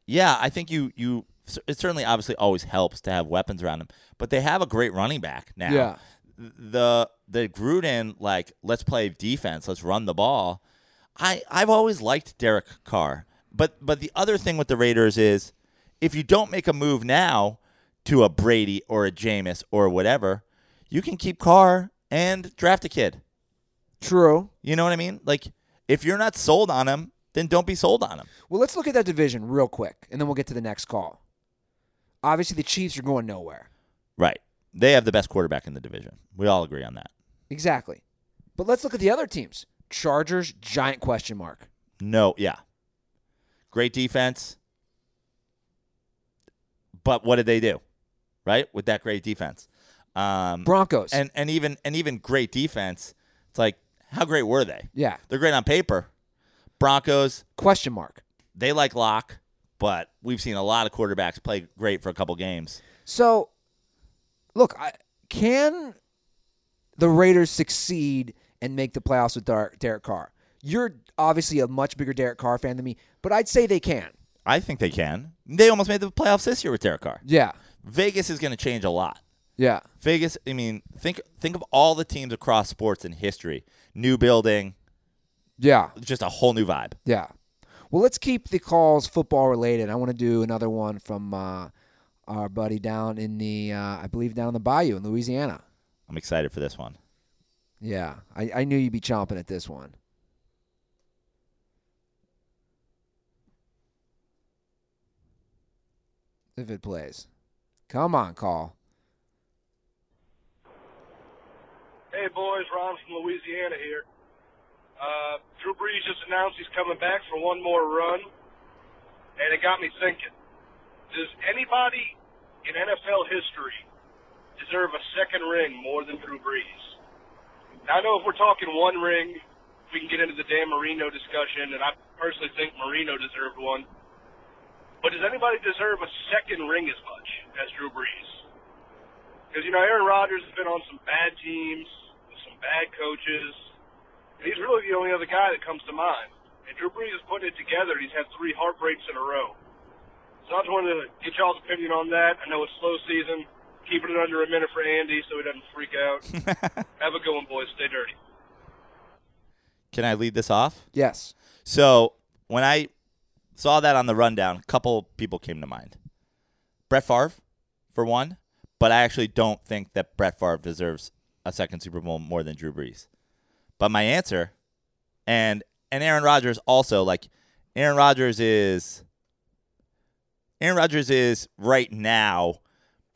yeah, I think you you it certainly obviously always helps to have weapons around him, but they have a great running back now. Yeah. The the Gruden like let's play defense, let's run the ball. I I've always liked Derek Carr, but but the other thing with the Raiders is if you don't make a move now to a Brady or a Jameis or whatever, you can keep Carr and draft a kid. True. You know what I mean? Like, if you're not sold on him, then don't be sold on him. Well, let's look at that division real quick, and then we'll get to the next call. Obviously, the Chiefs are going nowhere. Right. They have the best quarterback in the division. We all agree on that. Exactly. But let's look at the other teams. Chargers, giant question mark. No, yeah. Great defense. But what did they do? Right? With that great defense. Um, Broncos. and and even and even great defense. It's like how great were they? yeah, They're great on paper. Broncos, question mark. they like lock, but we've seen a lot of quarterbacks play great for a couple games. So, look, I, can the Raiders succeed and make the playoffs with Derek Carr? You're obviously a much bigger Derek Carr fan than me, but I'd say they can. I think they can. They almost made the playoffs this year with Derek Carr. Yeah, Vegas is going to change a lot. yeah, Vegas, I mean, think think of all the teams across sports in history. New building, yeah, just a whole new vibe. yeah. Well, let's keep the calls football related. I want to do another one from uh, our buddy down in the, uh, I believe, down in the bayou in Louisiana. I'm excited for this one. Yeah, I, I knew you'd be chomping at this one. If it plays. Come on, call. Hey boys, Ron from Louisiana here. Uh, Drew Brees just announced he's coming back for one more run. and it got me thinking. Does anybody in NFL history deserve a second ring more than Drew Brees? Now, I know if we're talking one ring, we can get into the Dan Marino discussion, and I personally think Marino deserved one. But does anybody deserve a second ring as much as Drew Brees? Because, you know, Aaron Rodgers has been on some bad teams, with some bad coaches, and he's really the only other guy that comes to mind. And Drew Brees is putting it together. He's had three heartbreaks in a row. So I just wanted to get y'all's opinion on that. I know it's slow season. Keeping it under a minute for Andy so he doesn't freak out. [laughs] Have a good one, boys. Stay dirty. Can I lead this off? Yes. So when I saw that on the rundown, a couple people came to mind. Brett Favre, for one, but I actually don't think that Brett Favre deserves a second Super Bowl more than Drew Brees. But my answer, and and Aaron Rodgers also, like Aaron Rodgers is Aaron Rodgers is right now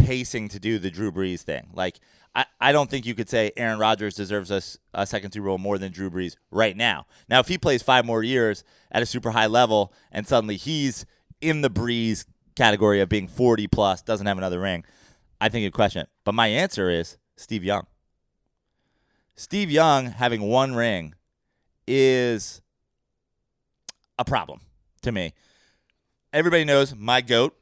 pacing to do the Drew Brees thing. Like I, I don't think you could say Aaron Rodgers deserves a second Super Bowl more than Drew Brees right now. Now, if he plays five more years at a super high level and suddenly he's in the Brees category of being 40 plus, doesn't have another ring, I think you'd question it. But my answer is Steve Young. Steve Young having one ring is a problem to me. Everybody knows my GOAT,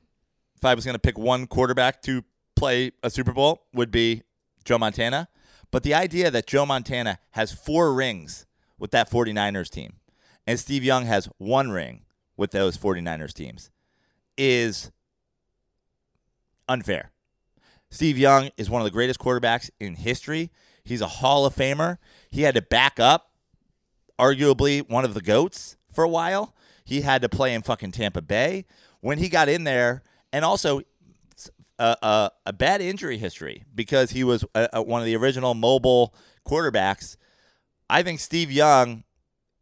if I was going to pick one quarterback to play a Super Bowl, would be Joe Montana. But the idea that Joe Montana has four rings with that 49ers team and Steve Young has one ring with those 49ers teams is unfair. Steve Young is one of the greatest quarterbacks in history. He's a Hall of Famer. He had to back up arguably one of the goats for a while. He had to play in fucking Tampa Bay when he got in there, and also a, a, a bad injury history because he was a, a, one of the original mobile quarterbacks. I think Steve Young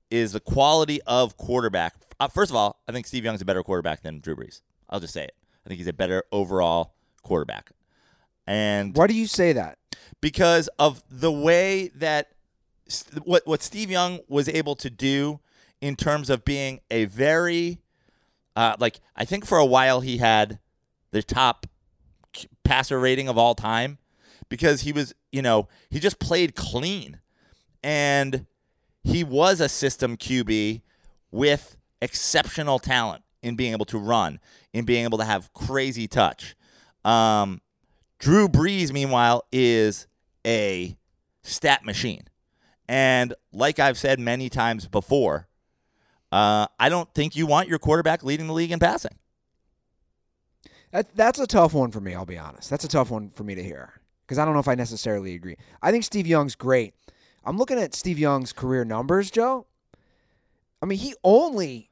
is the quality of quarterback. Uh, first of all, I think Steve Young's a better quarterback than Drew Brees. I'll just say it. I think he's a better overall quarterback. And Why do you say that? because of the way that what what Steve Young was able to do in terms of being a very uh, like I think for a while he had the top passer rating of all time because he was you know he just played clean and he was a system QB with exceptional talent in being able to run in being able to have crazy touch. Um, Drew Brees, meanwhile, is a stat machine. And like I've said many times before, uh, I don't think you want your quarterback leading the league in passing. That, that's a tough one for me, I'll be honest. That's a tough one for me to hear because I don't know if I necessarily agree. I think Steve Young's great. I'm looking at Steve Young's career numbers, Joe. I mean, he only,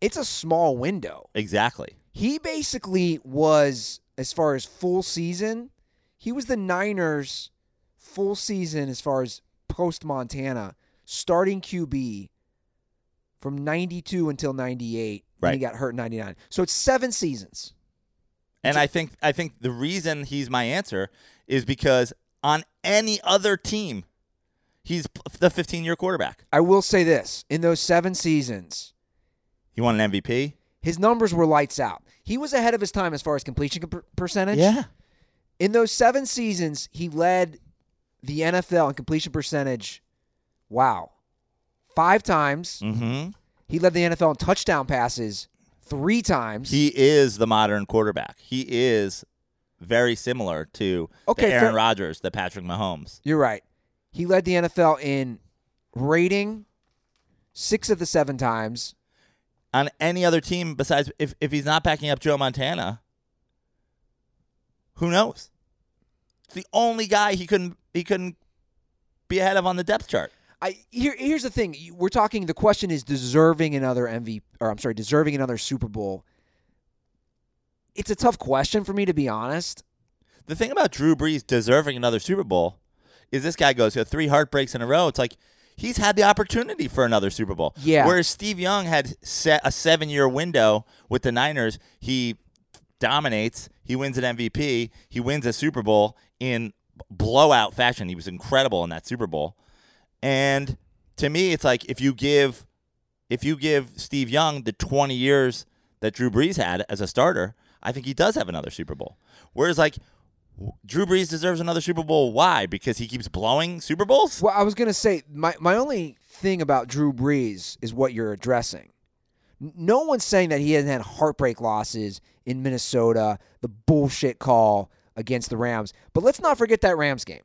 it's a small window. Exactly. He basically was, as far as full season, he was the Niners' full season as far as post Montana starting QB from 92 until 98. And Right. he got hurt in 99. So it's seven seasons. And I think I think the reason he's my answer is because on any other team, he's the 15 year quarterback. I will say this in those seven seasons, You want an MVP? his numbers were lights out. He was ahead of his time as far as completion per- percentage. Yeah. In those seven seasons, he led the NFL in completion percentage. Wow. Five times. Mm-hmm. He led the NFL in touchdown passes three times. He is the modern quarterback. He is very similar to Okay, Aaron Rodgers, the Patrick Mahomes. You're right. He led the NFL in rating six of the seven times. On any other team besides if, if he's not backing up Joe Montana, who knows? It's the only guy he couldn't he couldn't be ahead of on the depth chart. I here here's the thing. We're talking. The question is deserving another MVP, or I'm sorry, deserving another Super Bowl. It's a tough question for me to be honest. The thing about Drew Brees deserving another Super Bowl is this guy goes to three heartbreaks in a row. It's like he's had the opportunity for another Super Bowl. Yeah. Whereas Steve Young had set a seven year window with the Niners. He dominates. He wins an MVP. He wins a Super Bowl in blowout fashion. He was incredible in that Super Bowl. And to me, it's like if you give if you give Steve Young the 20 years that Drew Brees had as a starter, I think he does have another Super Bowl. Whereas like Drew Brees deserves another Super Bowl. Why? Because he keeps blowing Super Bowls. Well, I was gonna say my my only thing about Drew Brees is what you're addressing. No one's saying that he hasn't had heartbreak losses in Minnesota, the bullshit call against the Rams. But let's not forget that Rams game.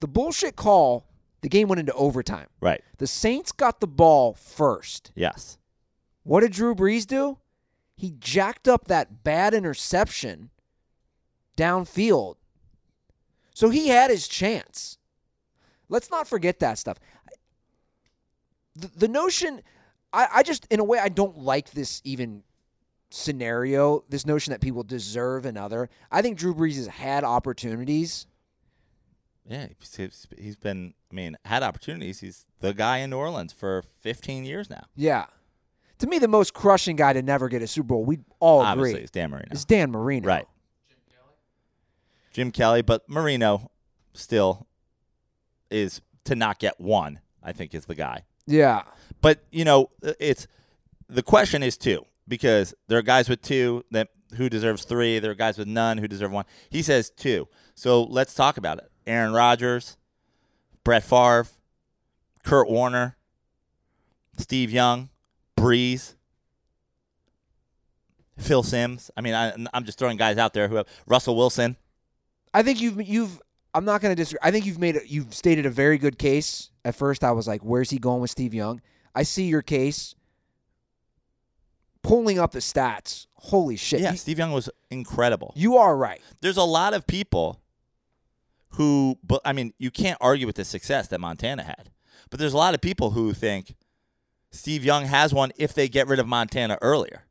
The bullshit call, the game went into overtime. Right. The Saints got the ball first. Yes. What did Drew Brees do? He jacked up that bad interception downfield. So he had his chance. Let's not forget that stuff. The, the notion, I, I just, in a way, I don't like this even scenario, this notion that people deserve another. I think Drew Brees has had opportunities. Yeah, he's- been. I mean, had opportunities. He's the guy in New Orleans for 15 years now. Yeah. To me, the most crushing guy to never get a Super Bowl, we all Obviously, agree, it's Dan Marino. is Dan Marino. Right. Jim Kelly, but Marino still is to not get one. I think is the guy. Yeah. But you know, it's the question is two because there are guys with two that who deserves three. There are guys with none who deserve one. He says two. So let's talk about it. Aaron Rodgers, Brett Favre, Kurt Warner, Steve Young, Brees, Phil Simms. I mean, I, I'm just throwing guys out there who have Russell Wilson. I think you've you've. I'm not going to disagree. I think you've made a, you've stated a very good case. At first, I was like, "Where's he going with Steve Young?" I see your case. Pulling up the stats, holy shit! Yeah, you, Steve Young was incredible. you are right. there's a lot of people who but I mean, you can't argue with the success that Montana had. But there's a lot of people who think Steve Young has one if they get rid of Montana earlier.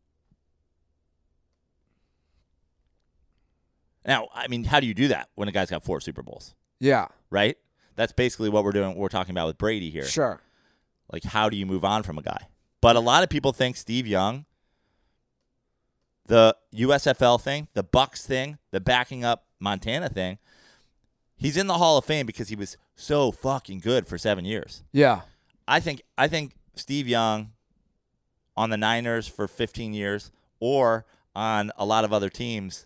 Now, I mean, how do you do that when a guy's got four Super Bowls, Yeah, right? That's basically what we're doing. We're talking about with Brady here. sure. Like, how do you move on from a guy? But a lot of people think Steve Young, the USFL thing, the Bucs thing, the backing up Montana thing, he's in the Hall of Fame because he was so fucking good for seven years. Yeah, I think I think Steve Young on the Niners for 15 years or on a lot of other teams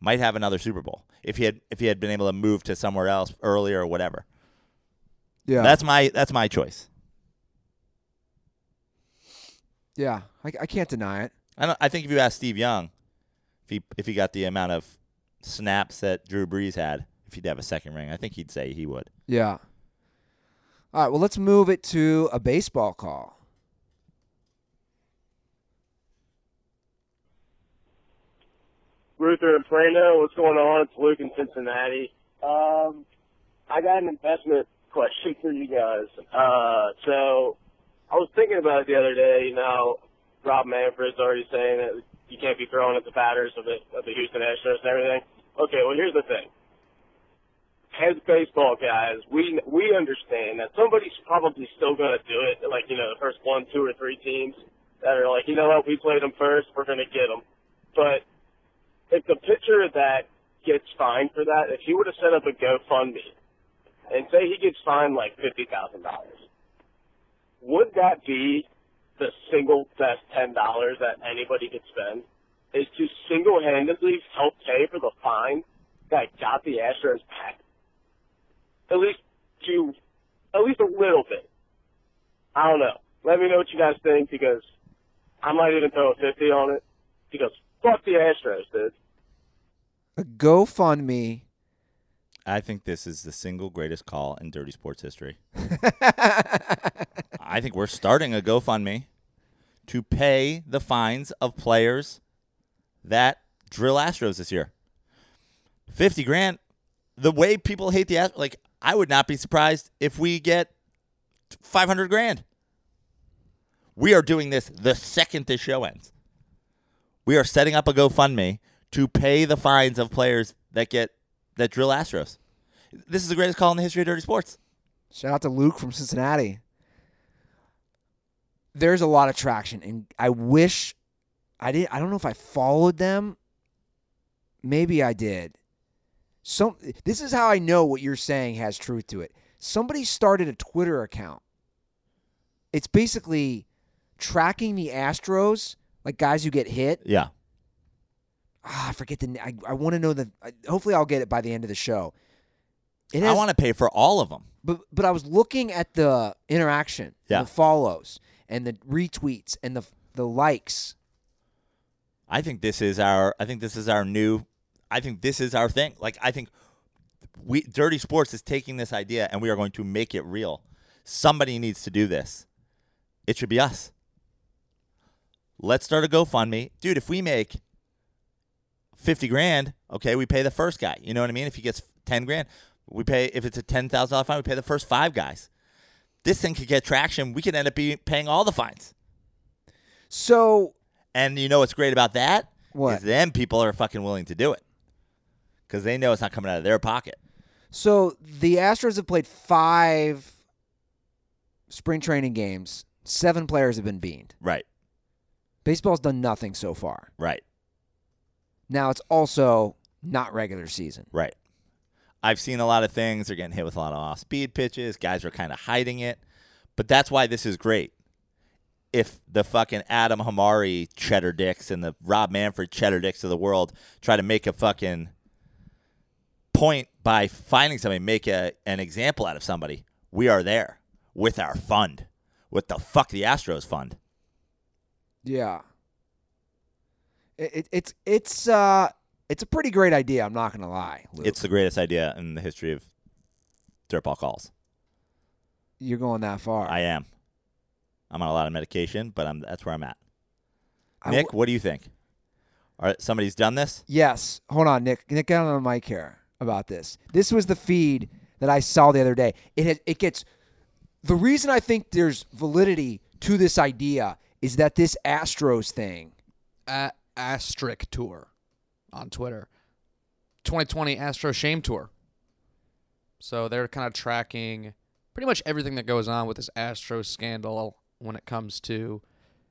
might have another Super Bowl if he had if he had been able to move to somewhere else earlier or whatever. yeah, That's my that's my choice. yeah. I, I can't deny it. I don't, I think if you ask Steve Young, if he if he got the amount of snaps that Drew Brees had, if he'd have a second ring, I think he'd say he would. Yeah. All right. Well, let's move it to a baseball call. Ruther and Plano, what's going on? It's Luke in Cincinnati. Um, I got an investment question for you guys. Uh, so I was thinking about it the other day. You know, Rob Manfred's already saying that you can't be throwing at the batters of the of the Houston Astros and everything. Okay, well here's the thing. As baseball guys, we we understand that somebody's probably still going to do it. Like you know, the first one, two, or three teams that are like, you know what, we played them first, we're going to get them. But if the pitcher that gets fined for that, if he would have set up a GoFundMe and say he gets fined like fifty thousand dollars, would that be the single best ten dollars that anybody could spend? Is to single handedly help pay for the fine that got the Astros back? At least to at least a little bit. I don't know. Let me know what you guys think because I might even throw a fifty on it because fuck the Astros, dude. A GoFundMe. I think this is the single greatest call in Dirty Sports history. [laughs] I think we're starting a GoFundMe to pay the fines of players that drill Astros this year. Fifty grand. The way people hate the Astros, like I would not be surprised if we get five hundred grand. We are doing this the second this show ends. We are setting up a GoFundMe to pay the fines of players that get that drill Astros. This is the greatest call in the history of Dirty Sports. Shout out to Luke from Cincinnati. There's a lot of traction, and I wish I did. I don't know if I followed them. Maybe I did. Some. This is how I know what you're saying has truth to it. Somebody started a Twitter account. It's basically tracking the Astros like guys who get hit. Yeah. Ah, I forget the. I, I want to know the. I, hopefully, I'll get it by the end of the show. It I want to pay for all of them. but but I was looking at the interaction, Yeah. the follows, and the retweets, and the the likes. I think this is our I think this is our new I think this is our thing. Like I think we Dirty Sports is taking this idea and we are going to make it real. Somebody needs to do this. It should be us. Let's start a GoFundMe. Dude, if we make 50 grand, okay, we pay the first guy. You know what I mean? If he gets 10 grand, we pay if it's a $10,000 fine, we pay the first 5 guys. This thing could get traction. We could end up be paying all the fines. So And you know what's great about that? What? Is then people are fucking willing to do it because they know it's not coming out of their pocket. So the Astros have played five spring training games. Seven players have been beaned. Right, Baseball's done nothing so far. right, Now it's also not regular season. right. I've seen a lot of things. They're getting hit with a lot of off speed pitches. Guys are kind of hiding it. But that's why this is great. If the fucking Adam Hamari cheddar dicks and the Rob Manfred cheddar dicks of the world try to make a fucking point by finding somebody, make a, an example out of somebody, we are there with our fund, with the fuck the Astros fund. Yeah. It, it, it's it's uh it's a pretty great idea. I'm not gonna lie. Luke. It's the greatest idea in the history of dirtball calls. you're going that far. I am. I'm on a lot of medication, but I'm that's where I'm at. I Nick, w- what do you think? All right, somebody's done this. yes. Hold on, Nick. Nick, get on the mic here about this. This was the feed that I saw the other day. It has, it gets the reason I think there's validity to this idea is that this Astros thing. A- Asterisk Tour on Twitter. 2020 Astro Shame Tour. So they're kind of tracking pretty much everything that goes on with this Astro scandal when it comes to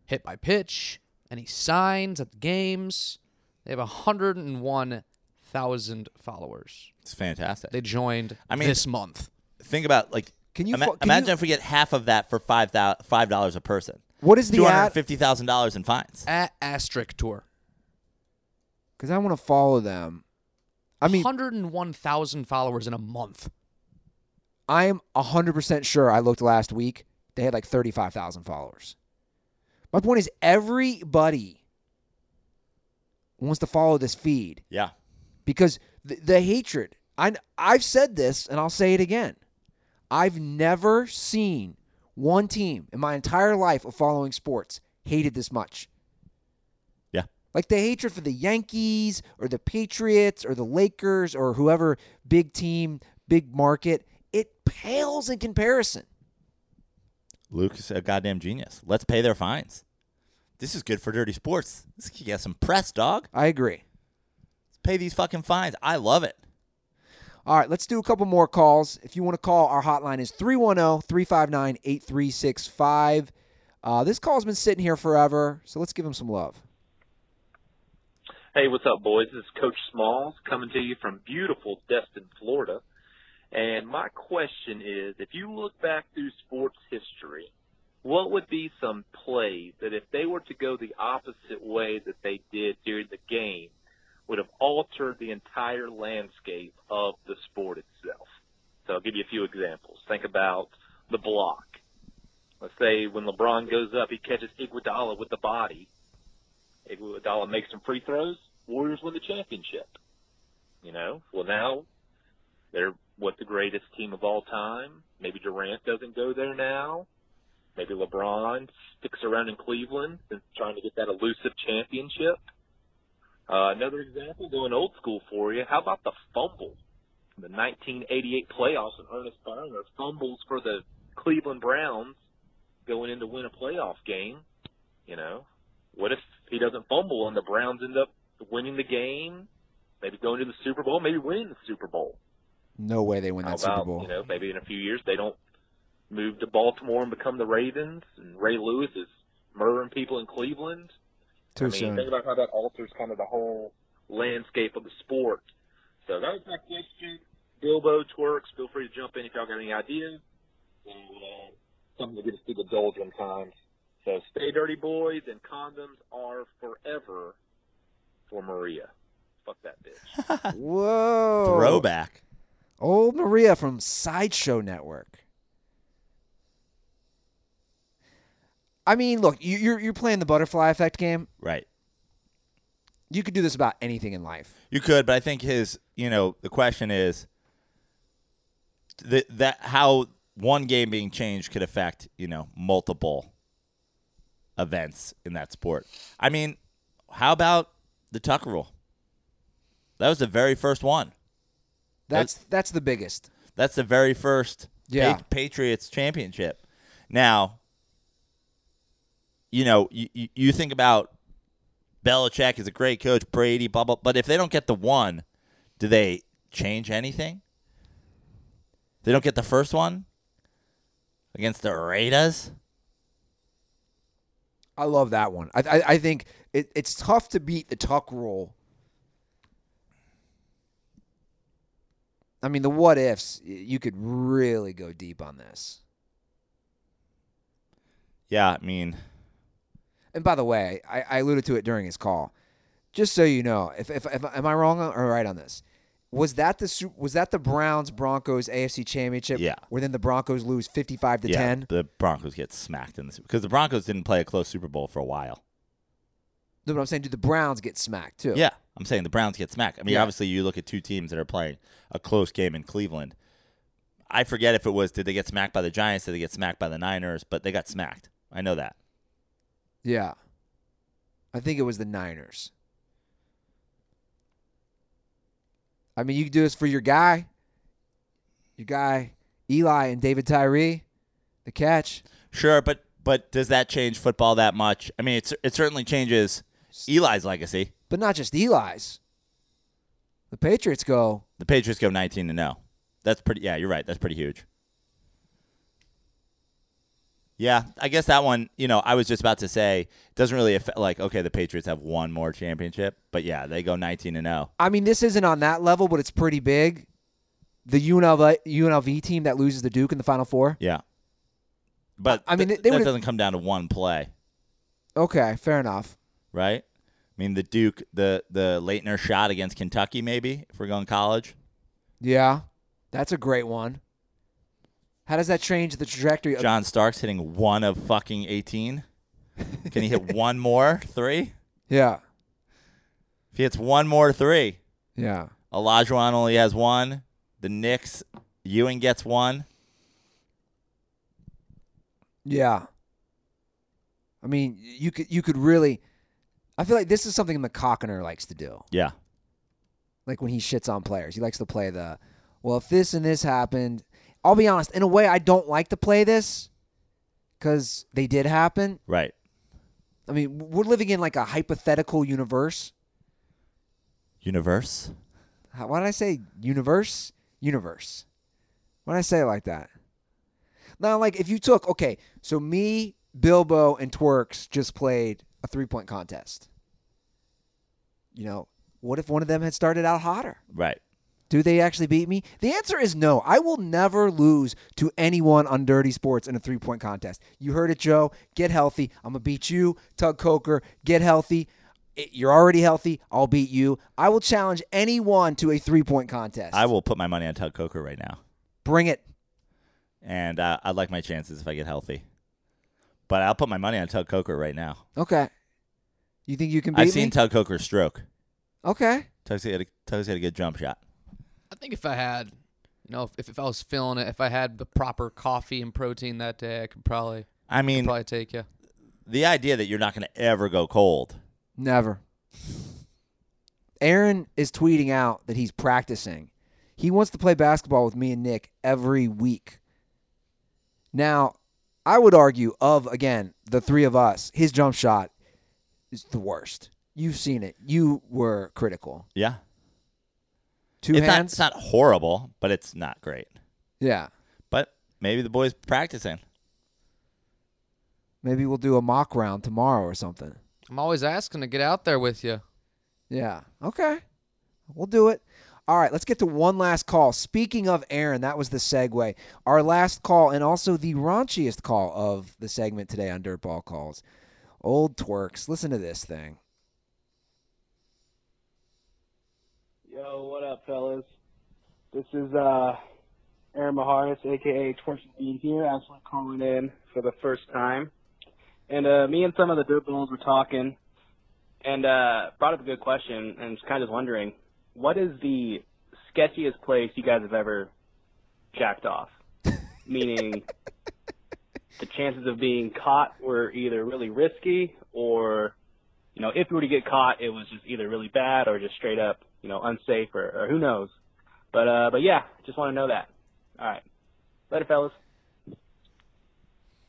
hit by pitch, any signs at the games. They have 101,000 followers. It's fantastic. They joined I mean- this month. Think about like Can you ima- can imagine you- if we get half of that for five thou- five dollars a person. What is the Two hundred ad? fifty thousand dollars in fines. At Asterisk Tour. Because I want to follow them. I mean, 101,000 followers in a month. I am 100% sure I looked last week. They had like 35,000 followers. My point is, everybody wants to follow this feed Yeah, because the, the hatred. I, I've said this and I'll say it again. I've never seen one team in my entire life of following sports hated this much. yeah. Like the hatred for the Yankees or the Patriots or the Lakers or whoever big team, big market, it pales in comparison. Luke is a goddamn genius. Let's pay their fines. This is good for dirty sports. This could get some press, dog. I agree. Let's pay these fucking fines. I love it. All right, let's do a couple more calls. If you want to call, our hotline is 310 359 8365. Uh, This call's been sitting here forever, so let's give him some love. Hey, what's up, boys? This is Coach Smalls coming to you from beautiful Destin, Florida. And my question is if you look back through sports history, what would be some plays that if they were to go the opposite way that they did during the game would have altered the entire landscape of the sport itself? So I'll give you a few examples. Think about the block. Let's say when LeBron goes up, he catches Iguodala with the body. Iguodala makes some free throws. Warriors win the championship. You know, well now they're what the greatest team of all time. Maybe Durant doesn't go there now. Maybe LeBron sticks around in Cleveland and trying to get that elusive championship. Uh, another example, going old school for you. How about the fumble? The 1988 playoffs and Earnest Byner fumbles for the Cleveland Browns going in to win a playoff game. You know, what if he doesn't fumble and the Browns end up winning the game, maybe going to the Super Bowl, maybe winning the Super Bowl? No way they win How that about, Super Bowl. you know, maybe in a few years they don't move to Baltimore and become the Ravens and Ray Lewis is murdering people in Cleveland? Too I mean, soon. think about how that alters kind of the whole landscape of the sport. So that was my question. Bilbo, Twerks, feel free to jump in if y'all got any ideas. And, uh, something to get us through the doldrum times. So stay dirty, boys, and condoms are forever for Maria. Fuck that bitch. [laughs] Whoa. Throwback. Old Maria from Sideshow Network. I mean, look, you- you're you're playing the butterfly effect game. Right. You could do this about anything in life. You could, but I think his, you know, the question is that that how one game being changed could affect, you know, multiple events in that sport. I mean, how about the Tuck rule? That was the very first one. That's that's the biggest. That's the very first Yeah. Pa- Patriots championship. Now, you know, you, you, think about Belichick is a great coach, Brady, blah, blah, but if they don't get the one, do they change anything? They don't get the first one against the Raiders? I love that one. I I, I think it, it's tough to beat the Tuck rule. I mean, the what ifs. You could really go deep on this. Yeah, I mean, And by the way, I, I alluded to it during his call. Just so you know, if, if, if am I wrong or right on this? Was that the was that the Browns Broncos AFC Championship? Yeah. Where then the Broncos lose fifty five to ten. yeah, the Broncos get smacked in this because the Broncos didn't play a close Super Bowl for a while. No, but I'm saying, do the Browns get smacked too? Yeah, I'm saying the Browns get smacked. I mean, Yeah. obviously, you look at two teams that are playing a close game in Cleveland. I forget if it was did they get smacked by the Giants, did they get smacked by the Niners, but they got smacked. I know that. Yeah. I think it was the Niners. I mean, you can do this for your guy, your guy Eli and David Tyree, the catch. Sure, but but does that change football that much? I mean, it's, it certainly changes Eli's legacy. But not just Eli's. The Patriots go, The Patriots go 19 to 0. That's pretty. Yeah, you're right. That's pretty huge. Yeah, I guess that one. You know, I was just about to say doesn't really affect. Like, okay, the Patriots have one more championship, but yeah, they go 19 to 0. I mean, this isn't on that level, but it's pretty big. The UNLV, UNLV team that loses the Duke in the Final Four. Yeah. But I mean, th- that doesn't come down to one play, Okay, fair enough. right? I mean, the Duke, the the Laettner shot against Kentucky, maybe if we're going college. Yeah, that's a great one. How does that change the trajectory? Of, John Starks hitting one of fucking 18. Can he hit [laughs] one more three? yeah, If he hits one more three, yeah. Olajuwon only has one. The Knicks, Ewing gets one. Yeah. I mean, you could you could really. I feel like this is something McCockiner likes to do. Yeah, Like when he shits on players, he likes to play the. Well, if this and this happened, I'll be honest. In a way, I don't like to play this because they did happen. right. I mean, we're living in like a hypothetical universe. Universe. How, why did I say universe? Universe. Why did I say it like that? Now, like if you took okay, so me, Bilbo, and Twerks just played a three point contest. You know, what if one of them had started out hotter? Right. Do they actually beat me? The answer is no. I will never lose to anyone on Dirty Sports in a three point contest. You heard it, Joe. Get healthy. I'm going to beat you, Tug Coker. Get healthy. You're already healthy. I'll beat you. I will challenge anyone to a three point contest. I will put my money on Tug Coker right now, Bring it. and uh, I'd like my chances if I get healthy. But I'll put my money on Tug Coker right now. Okay. You think you can beat I've me? seen Tug Coker stroke. okay. Tug's got a, Tug's got a good jump shot. I think if I had, you know, if, if I was feeling it, if I had the proper coffee and protein that day, I could probably I mean, probably take you. the idea that you're not going to ever go cold. Never. Aaron is tweeting out that he's practicing. He wants to play basketball with me and Nick every week. Now, I would argue of again the three of us, his jump shot is the worst. You've seen it. You were critical. Yeah. Two it's not, hands. it's not horrible, but it's not great. yeah. But maybe the boys practicing. Maybe we'll do a mock round tomorrow or something. I'm always asking to get out there with you. Yeah. Okay. We'll do it. All right, let's get to one last call. Speaking of Aaron, that was the segue. Our last call and also the raunchiest call of the segment today on Dirtball Calls. Old twerks. Listen to this thing. Yo, what up, fellas? This is uh, Aaron Maharis, aka Twerking Bean here, actually calling in for the first time. And uh, me and some of the Dirtballs were talking, and uh, brought up a good question, and just kind of wondering, what is the sketchiest place you guys have ever jacked off? [laughs] Meaning, the chances of being caught were either really risky, or you know, if you were to get caught, it was just either really bad or just straight up, you know, unsafe or, or who knows. But uh, but yeah, just want to know that. All right, later, fellas.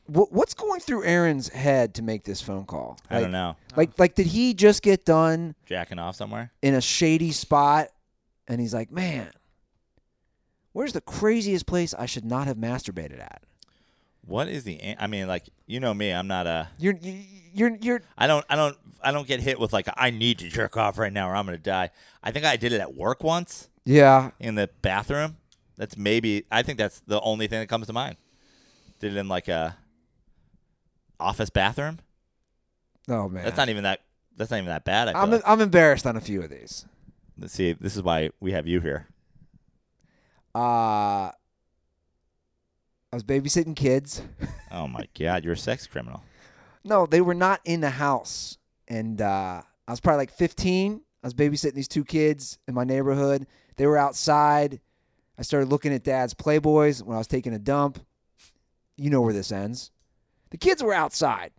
Wh- What's going through Aaron's head to make this phone call? I don't know. Like, like, did he just get done Jacking off somewhere? in a shady spot, and he's like, "Man, where's the craziest place I should not have masturbated at?" What is the? an- I mean, like you know me, I'm not a. You're, you- you're, you're. I don't. I don't. I don't get hit with like I need to jerk off right now or I'm gonna die. I think I did it at work once Yeah, in the bathroom. That's maybe. I think that's the only thing that comes to mind. Did it in like a office bathroom. Oh man, That's not even that. That's not even that bad. I feel I'm like. I'm embarrassed on a few of these. Let's see. This is why we have you here. Uh I was babysitting kids. Oh my god, you're a sex criminal. No, they were not in the house. And uh, I was probably like 15. I was babysitting these two kids in my neighborhood. They were outside. I started looking at dad's Playboys when I was taking a dump. You know where this ends. The kids were outside.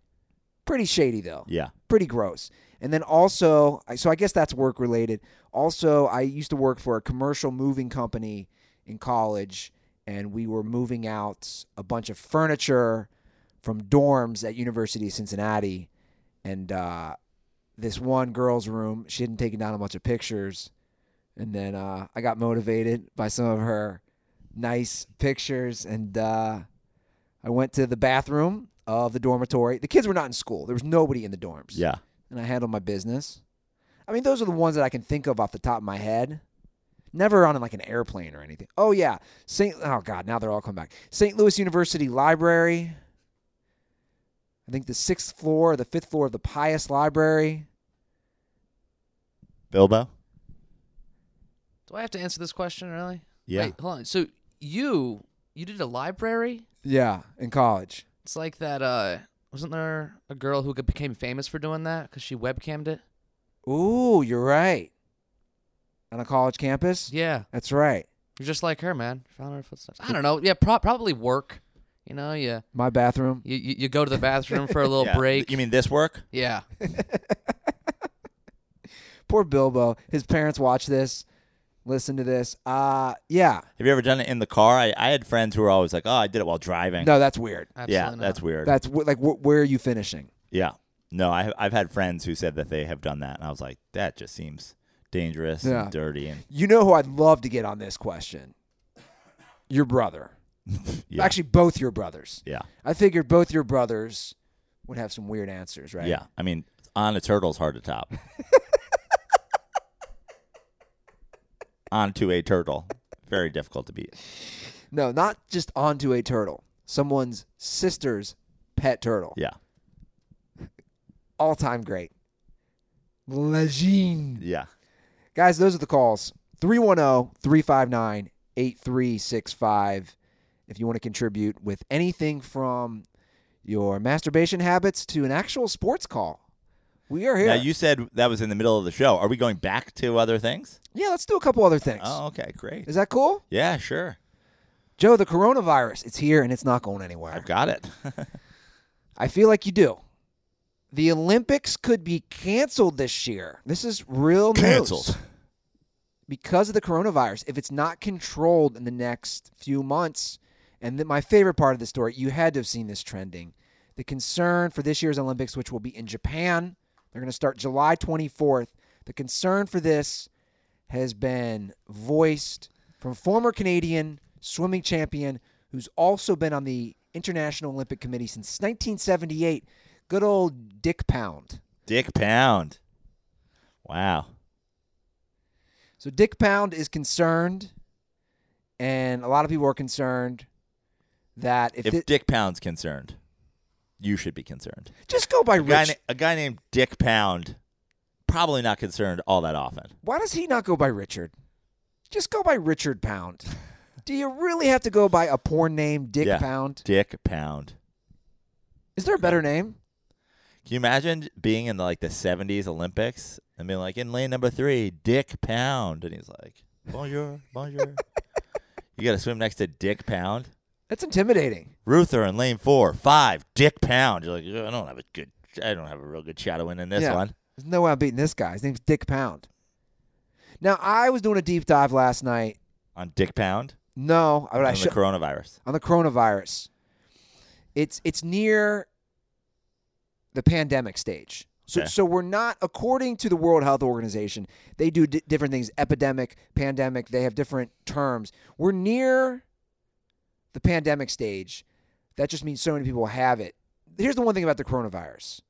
Pretty shady, though. Yeah. Pretty gross. And then also, so I guess that's work related. Also, I used to work for a commercial moving company in college, and we were moving out a bunch of furniture from dorms at University of Cincinnati, and uh, this one girl's room, she hadn't taken down a bunch of pictures, and then uh, I got motivated by some of her nice pictures, and uh, I went to the bathroom of the dormitory. The kids were not in school; there was nobody in the dorms. Yeah. and I handled my business. I mean, those are the ones that I can think of off the top of my head. Never on like an airplane or anything. Oh yeah, Saint. Oh god, now they're all coming back. St. Louis University Library. I think the sixth floor, or the fifth floor of the Pius Library. Bilbo. Do I have to answer this question really? Yeah. Wait, hold on. So you you did a library? Yeah, in college. It's like that. uh Wasn't there a girl who became famous for doing that because she webcammed it? Ooh, you're right. On a college campus. Yeah, That's right. you're just like her, man. Found her footsteps. I don't know. Yeah, pro- probably work. You know, yeah. My bathroom. you you you go to the bathroom for a little [laughs] Yeah. break. You mean this work? yeah. [laughs] Poor Bilbo. His parents watch this, listen to this. Uh yeah. Have you ever done it in the car? I, I had friends who were always like, "Oh, I did it while driving." No, that's weird. Absolutely yeah, not. that's weird. That's wh- like wh- where are you finishing? yeah. No, I I've had friends who said that they have done that, and I was like, that just seems dangerous Yeah. and dirty, and You know who I'd love to get on this question? Your brother. [laughs] yeah, Actually, both your brothers. yeah, I figured both your brothers would have some weird answers, right? yeah. I mean, on a turtle's hard to top. [laughs] Onto a turtle, very difficult to beat. No, not just onto a turtle. Someone's sister's pet turtle. Yeah, All time great. Legend. yeah. Guys, those are the calls. oh, 310 359 8365. If you want to contribute with anything from your masturbation habits to an actual sports call, we are here. Now you said that was in the middle of the show. Are we going back to other things? yeah, let's do a couple other things. Oh, okay, great. Is that cool? Yeah, sure. Joe, the coronavirus, it's here and it's not going anywhere. I've got it. [laughs] I feel like you do. The Olympics could be canceled this year. This is real news. Canceled. Because of the coronavirus. If it's not controlled in the next few months, and then my favorite part of the story, you had to have seen this trending. The concern for this year's Olympics, which will be in Japan, they're going to start July 24th. The concern for this has been voiced from former Canadian swimming champion who's also been on the International Olympic Committee since 1978. Good old Dick Pound. Dick Pound. Wow. So Dick Pound is concerned, and a lot of people are concerned that if, If thi- Dick Pound's concerned, you should be concerned. just go by A guy, na- a guy named Dick Pound, probably not concerned all that often. Why does he not go by Richard? Just go by Richard Pound. Do you really have to go by a porn name, Dick Yeah. Pound? Dick Pound. Is there a better name? Can you imagine being in like the '70s Olympics and being like in lane number three, Dick Pound, and he's like, "Bonjour, bonjour." [laughs] you got to swim next to Dick Pound. That's intimidating. Ruther in lane four, five, Dick Pound. You're like, I don't have a good, I don't have a real good shot of winning this Yeah. one. There's no way I'm beating this guy. His name's Dick Pound. Now I was doing a deep dive last night. On Dick Pound, No, I, I on should, the coronavirus. on the coronavirus. It's it's near the pandemic stage. So, Okay. so we're not, according to the World Health Organization, they do di- different things epidemic, pandemic, they have different terms. We're near the pandemic stage. That just means so many people have it. Here's the one thing about the coronavirus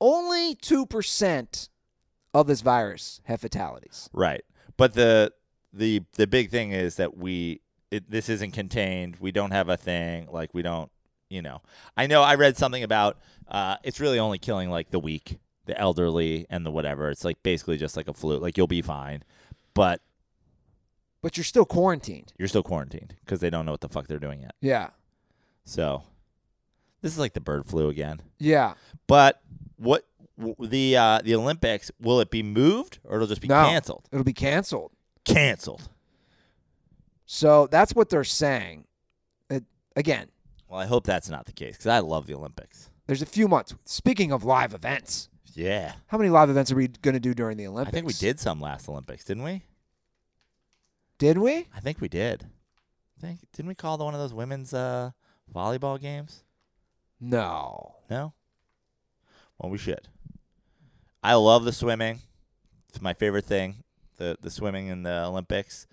only 2% of this virus have fatalities. Right. But the the the big thing is that we it, this isn't contained. We don't have a thing like we don't, you know. I know I read something about uh it's really only killing like the weak, the elderly and the whatever. It's like basically just like a flu. Like you'll be fine. But But you're still quarantined. you're still quarantined because they don't know what the fuck they're doing yet. Yeah. So this is like the bird flu again. Yeah. But what w- the uh the Olympics will it be moved or it'll just be No. canceled? It'll be canceled. Canceled. So that's what they're saying. It, again, Well, I hope that's not the case because I love the Olympics. there's a few months. Speaking of live events, Yeah. how many live events are we going to do during the Olympics? I think we did some last Olympics, didn't we? Did we? I think we did. I think didn't we call the one of those women's uh, volleyball games? No. No. Well, we should. I love the swimming. It's my favorite thing. The the swimming in the Olympics.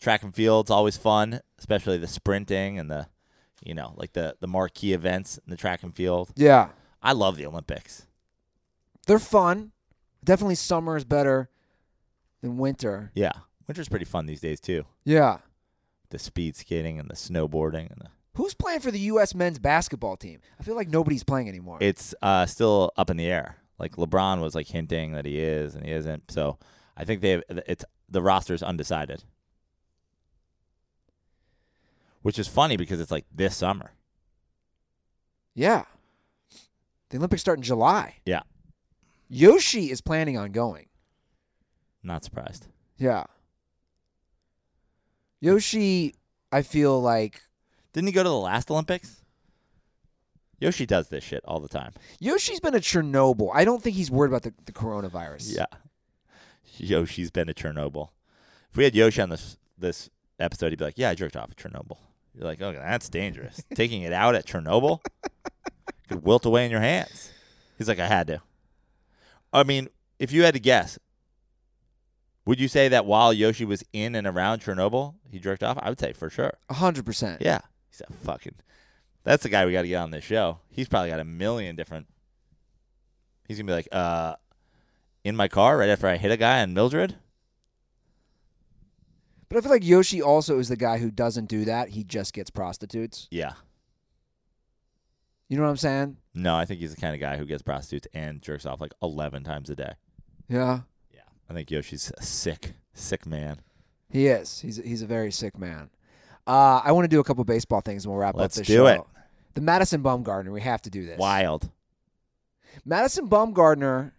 Track and field's always fun, especially the sprinting and the you know, like the the marquee events in the track and field. Yeah. I love the Olympics. They're fun. Definitely summer is better than winter. Yeah. Winter's pretty fun these days too. Yeah. The speed skating and the snowboarding and the Who's playing for the U.S. men's basketball team? I feel like nobody's playing anymore. it's uh, still up in the air. Like LeBron was like hinting that he is and he isn't. So I think they have it's the roster's undecided, which is funny because it's like this summer. yeah. The Olympics start in July. Yeah, Yoshi is planning on going. not surprised. Yeah. Yoshi, I feel like Didn't he go to the last Olympics? Yoshi does this shit all the time. Yoshi's been a Chernobyl. I don't think he's worried about the, the coronavirus. Yeah, Yoshi's been a Chernobyl. If we had Yoshi on this this episode, he'd be like, "Yeah, I jerked off at Chernobyl." You're like, "Okay, that's dangerous. [laughs] Taking it out at Chernobyl could wilt away in your hands." He's like, "I had to." I mean, if you had to guess, would you say that while Yoshi was in and around Chernobyl, he jerked off? I would say for sure. A hundred percent. Yeah, he's a fucking. That's the guy we got to get on this show. He's probably got a million different. He's gonna be like, uh, in my car right after I hit a guy on Mildred. But I feel like Yoshi also is the guy who doesn't do that. He just gets prostitutes. Yeah. You know what I'm saying? No, I think he's the kind of guy who gets prostitutes and jerks off like eleven times a day. Yeah. Yeah, I think Yoshi's a sick, sick man. He is. He's he's a very sick man. Uh, I want to do a couple baseball things and we'll wrap Let's up this do show. it. The Madison Bumgarner. We have to do this. Wild. Madison Bumgarner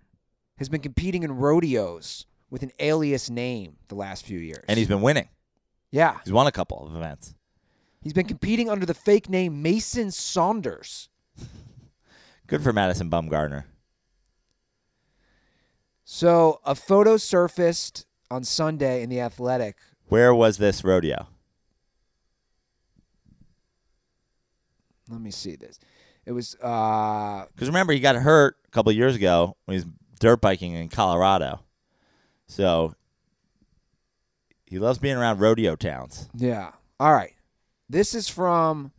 has been competing in rodeos with an alias name the last few years. And he's been winning. yeah, He's won a couple of events. he's been competing under the fake name Mason Saunders. [laughs] Good for Madison Bumgarner. So a photo surfaced on Sunday in the Athletic. Where was this rodeo? Let me see this. It was uh Because remember, he got hurt a couple of years ago when he was dirt biking in Colorado. So he loves being around rodeo towns. yeah. All right. This is from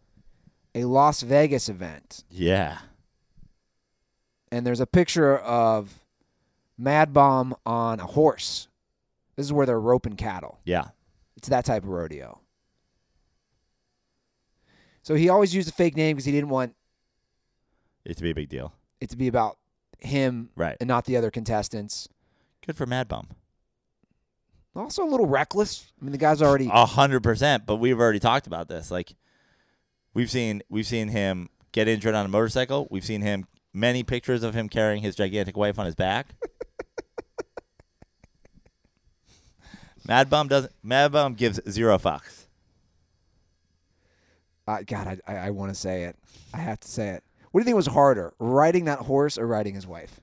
a Las Vegas event. Yeah. and there's a picture of Mad Bum on a horse This is where they're roping cattle. Yeah. It's that type of rodeo. So he always used a fake name because he didn't want It to be a big deal. it to be about him Right. and not the other contestants. Good for Mad Bum. Also a little reckless. I mean, the guy's already A hundred percent. But we've already talked about this. Like we've seen we've seen him get injured on a motorcycle. We've seen him many pictures of him carrying his gigantic wife on his back. [laughs] Mad Bum doesn't Mad Bum gives zero fucks. Uh, God, I, I, I want to say it. I have to say it. What do you think was harder, riding that horse or riding his wife?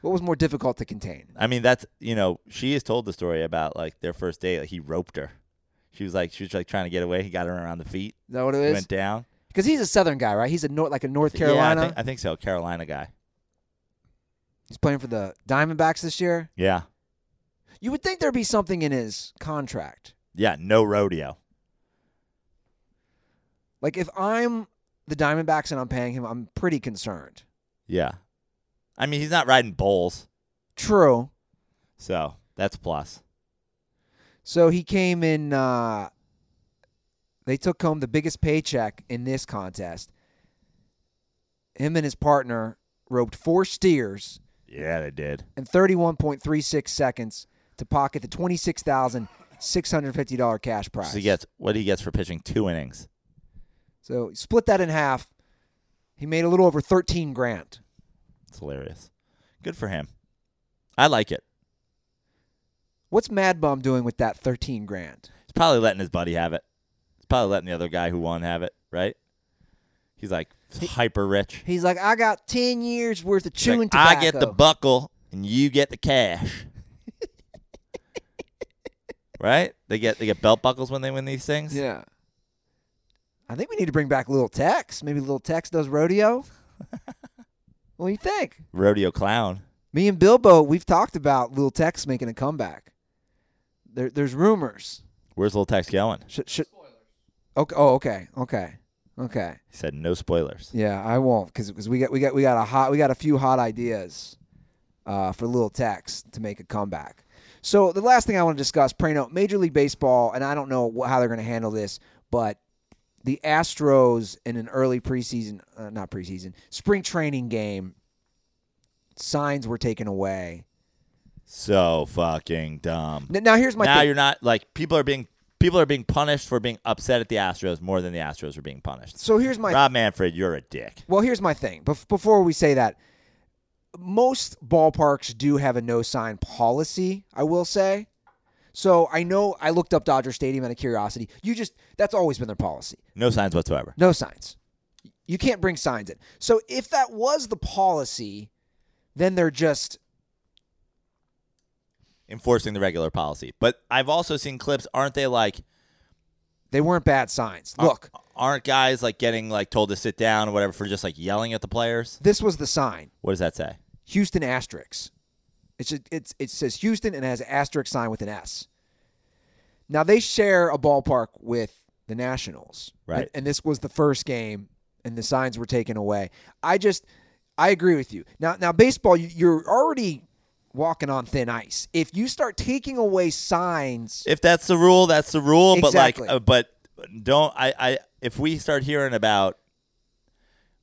What was more difficult to contain? I mean, that's you know, she has told the story about like their first date. Like he roped her. She was like she was like trying to get away. He got her around the feet. Is that what it is? went down. Because he's a Southern guy, right? He's a North, like a North Yeah, Carolina. I think, I think so. Carolina guy. he's playing for the Diamondbacks this year. Yeah, You would think there'd be something in his contract. yeah. No rodeo. Like if I'm the Diamondbacks and I'm paying him, I'm pretty concerned. Yeah. I mean, he's not riding bulls, True. so that's a plus. So he came in. Uh, they took home the biggest paycheck in this contest. Him and his partner roped four steers Yeah, they did. in 31.36 seconds to pocket the $26,650 cash prize. So he gets what he gets for pitching two innings. So split that in half. He made a little over 13 grand. It's hilarious. Good for him. I like it. What's Mad Bum doing with that 13 grand? He's probably letting his buddy have it. He's probably letting the other guy who won have it, right? He's like hyper rich. He's like, I got 10 years worth of chewing like, tobacco. I get the buckle and you get the cash. [laughs] right? They get they get belt buckles when they win these things. Yeah. I think we need to bring back Little Tex. Maybe Little Tex does rodeo. [laughs] what do you think? Rodeo clown. Me and Bilbo, we've talked about Little Tex making a comeback. There, there's rumors. Where's little Tex going? Should, should, okay, oh, okay, okay, okay. He said no spoilers. Yeah, I won't because because we got we got we got a hot we got a few hot ideas uh, for Little Tex to make a comeback. So the last thing I want to discuss, Prano, Major League Baseball, and I don't know how they're going to handle this, but the Astros in an early preseason, uh, not preseason, spring training game, signs were taken away. So fucking dumb. N- Now here's my now thing. you're not like people are being people are being punished for being upset at the Astros more than the Astros are being punished. So here's my Rob Manfred, you're a dick. Well, here's my thing. Bef- before we say that, most ballparks do have a no sign policy, I will say. So I know I looked up Dodger Stadium out of curiosity. You just, that's always been their policy. No signs whatsoever. No signs. You can't bring signs in. So if that was the policy, then they're just, Enforcing the regular policy. But I've also seen clips, aren't they like they weren't bad signs. Look, aren't guys like getting like told to sit down or whatever for just like yelling at the players? this was the sign What does that say? Houston asterisks. It's just, it's it says Houston and it has an asterisk sign with an S. Now they share a ballpark with the Nationals, Right. And, and this was the first game, and the signs were taken away. I just I agree with you. Now now baseball, you, you're already walking on thin ice. If you start taking away signs, If that's the rule, that's the rule. Exactly. But like, uh, but don't I? I if we start hearing about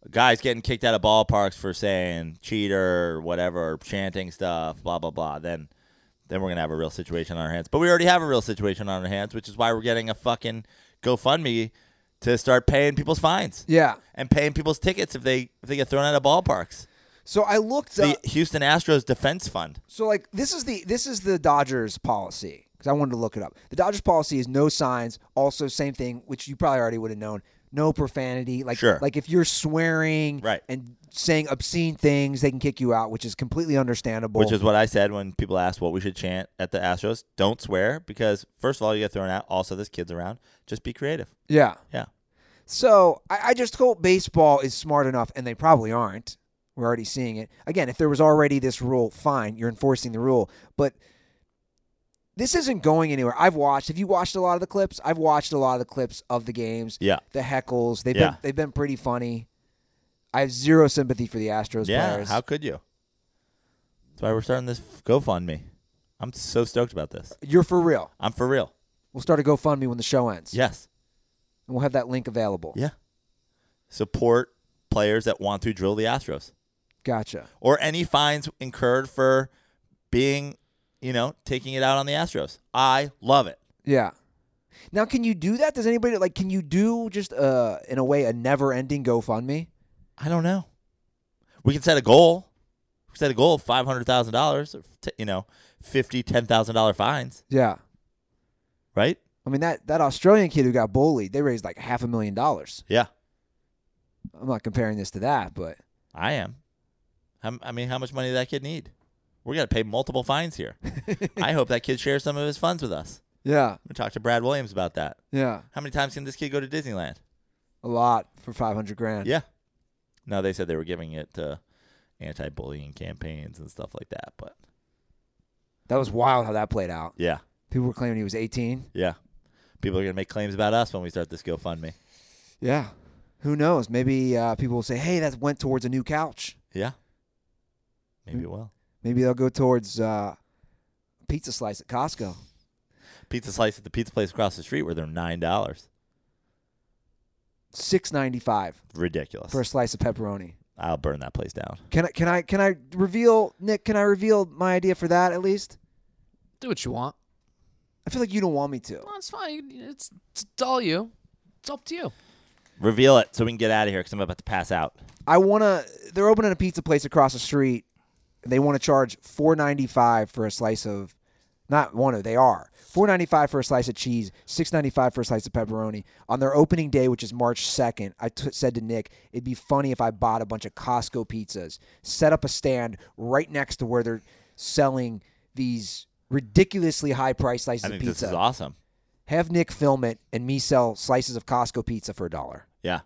guys getting kicked out of ballparks for saying cheater or whatever, or chanting stuff, blah blah blah, then then we're gonna have a real situation on our hands. But we already have a real situation on our hands, which is why we're getting a fucking GoFundMe to start paying people's fines yeah. and paying people's tickets if they if they get thrown out of ballparks. So I looked The up. Houston Astros Defense Fund. So like this is the this is the Dodgers policy because I wanted to look it up. The Dodgers policy is no signs. Also, same thing which you probably already would have known. No profanity. Like Sure. like if you're swearing Right. and saying obscene things, they can kick you out, which is completely understandable. Which is what I said when people asked what we should chant at the Astros. Don't swear because first of all you get thrown out. Also, there's kid's around. Just be creative. yeah. Yeah. So I, I just hope baseball is smart enough, and they probably aren't. We're already seeing it. Again, if there was already this rule, fine, you're enforcing the rule. But this isn't going anywhere. I've watched. Have you watched a lot of the clips? I've watched a lot of the clips of the games. Yeah. The heckles. They've Yeah. been they've been pretty funny. I have zero sympathy for the Astros Yeah. players. How could you? That's why we're starting this GoFundMe. I'm so stoked about this. You're for real. I'm for real. We'll start a GoFundMe when the show ends. Yes. And we'll have that link available. Yeah. Support players that want to drill the Astros Gotcha. or any fines incurred for being, you know, taking it out on the Astros. I love it. Yeah. Now, can you do that? Does anybody like? Can you do just uh in a way a never-ending GoFundMe? I don't know. We can set a goal. We set a goal of five hundred thousand dollars. You know, fifty, ten thousand dollar fines. Yeah. Right? I mean that that Australian kid who got bullied, they raised like half a million dollars. Yeah, I'm not comparing this to that, but I am. How, I mean, how much money does that kid need? We're gonna pay multiple fines here. [laughs] I hope that kid shares some of his funds with us. yeah, I'm gonna to Brad Williams about that. yeah, How many times can this kid go to Disneyland? a lot for 500 grand. Yeah. No, they said they were giving it to anti-bullying campaigns and stuff like that. But That was wild how that played out. yeah, People were claiming he was 18. yeah, people are gonna make claims about us when we start this GoFundMe. Yeah. Who knows? Maybe uh, people will say, "Hey, that went towards a new couch." Yeah, maybe it will. Maybe they'll go towards uh, pizza slice at Costco. Pizza slice at the pizza place across the street where they're nine dollars. Six ninety five Ridiculous. for a slice of pepperoni. I'll burn that place down. Can I? Can I? Can I reveal Nick? Can I reveal my idea for that at least? Do what you want. I feel like you don't want me to. No, it's fine. It's, it's all you. It's up to you. Reveal it so we can get out of here because I'm about to pass out. I want to. They're opening a pizza place across the street. They want to charge four ninety five for a slice of, not one of. They are four ninety five for a slice of cheese, six ninety five for a slice of pepperoni. On their opening day, which is March second, I t- said to Nick, it'd be funny if I bought a bunch of Costco pizzas, set up a stand right next to where they're selling these ridiculously high price slices I of pizza. this is awesome. Have Nick film it and me sell slices of Costco pizza for a dollar, Yeah,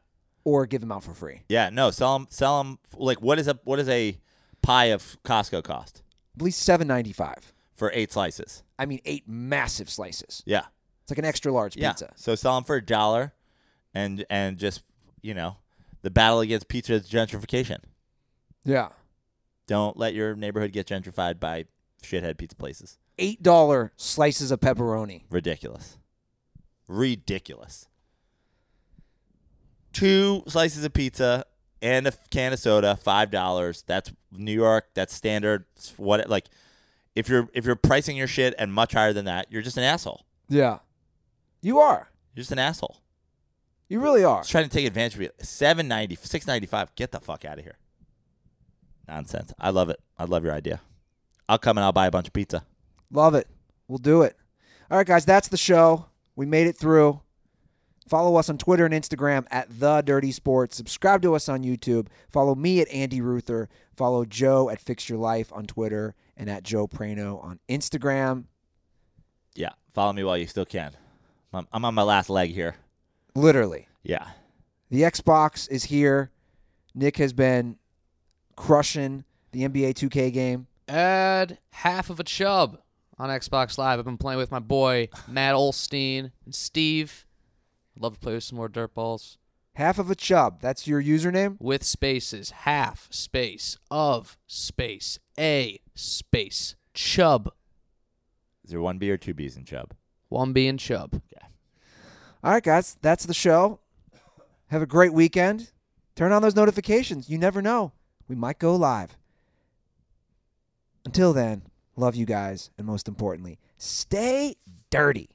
or give them out for free. yeah. No, sell them. Sell them. Like, what is a what is a pie of Costco cost At least seven ninety five. for eight slices? I mean, eight massive slices. Yeah, It's like an extra large yeah. pizza. So sell them for a dollar, and and just you know the battle against pizza gentrification. Yeah. Don't let your neighborhood get gentrified by shithead pizza places. Eight dollar slices of pepperoni. Ridiculous. Ridiculous. Two slices of pizza and a can of soda, five dollars. That's New York. That's standard. It's what like if you're if you're pricing your shit and much higher than that, you're just an asshole. Yeah. You are. You're just an asshole. You really are. Just trying to take advantage of you. Seven ninety, six ninety five. Get the fuck out of here. Nonsense. I love it. I love your idea. I'll come and I'll buy a bunch of pizza. Love it. We'll do it. All right, guys, that's the show. We made it through. Follow us on Twitter and Instagram at The Dirty Sports. Subscribe to us on YouTube. Follow me at Andy Ruther. Follow Joe at Fix Your Life on Twitter and at Joe Prano on Instagram. Yeah. Follow me while you still can. I'm, I'm on my last leg here. Literally. Yeah. The Xbox is here. Nick has been crushing the NBA 2K game. Add half of a chub on Xbox Live. I've been playing with my boy Matt Olstein and Steve. Love to play with some more dirt balls Half of a chub. That's your username? with spaces. Half space of space a space chub. Is there one B or two B's in chub? One B and chub. Okay. All right, guys, that's the show. Have a great weekend. Turn on those notifications. You never know. We might go live. Until then, love you guys. And most importantly, stay dirty.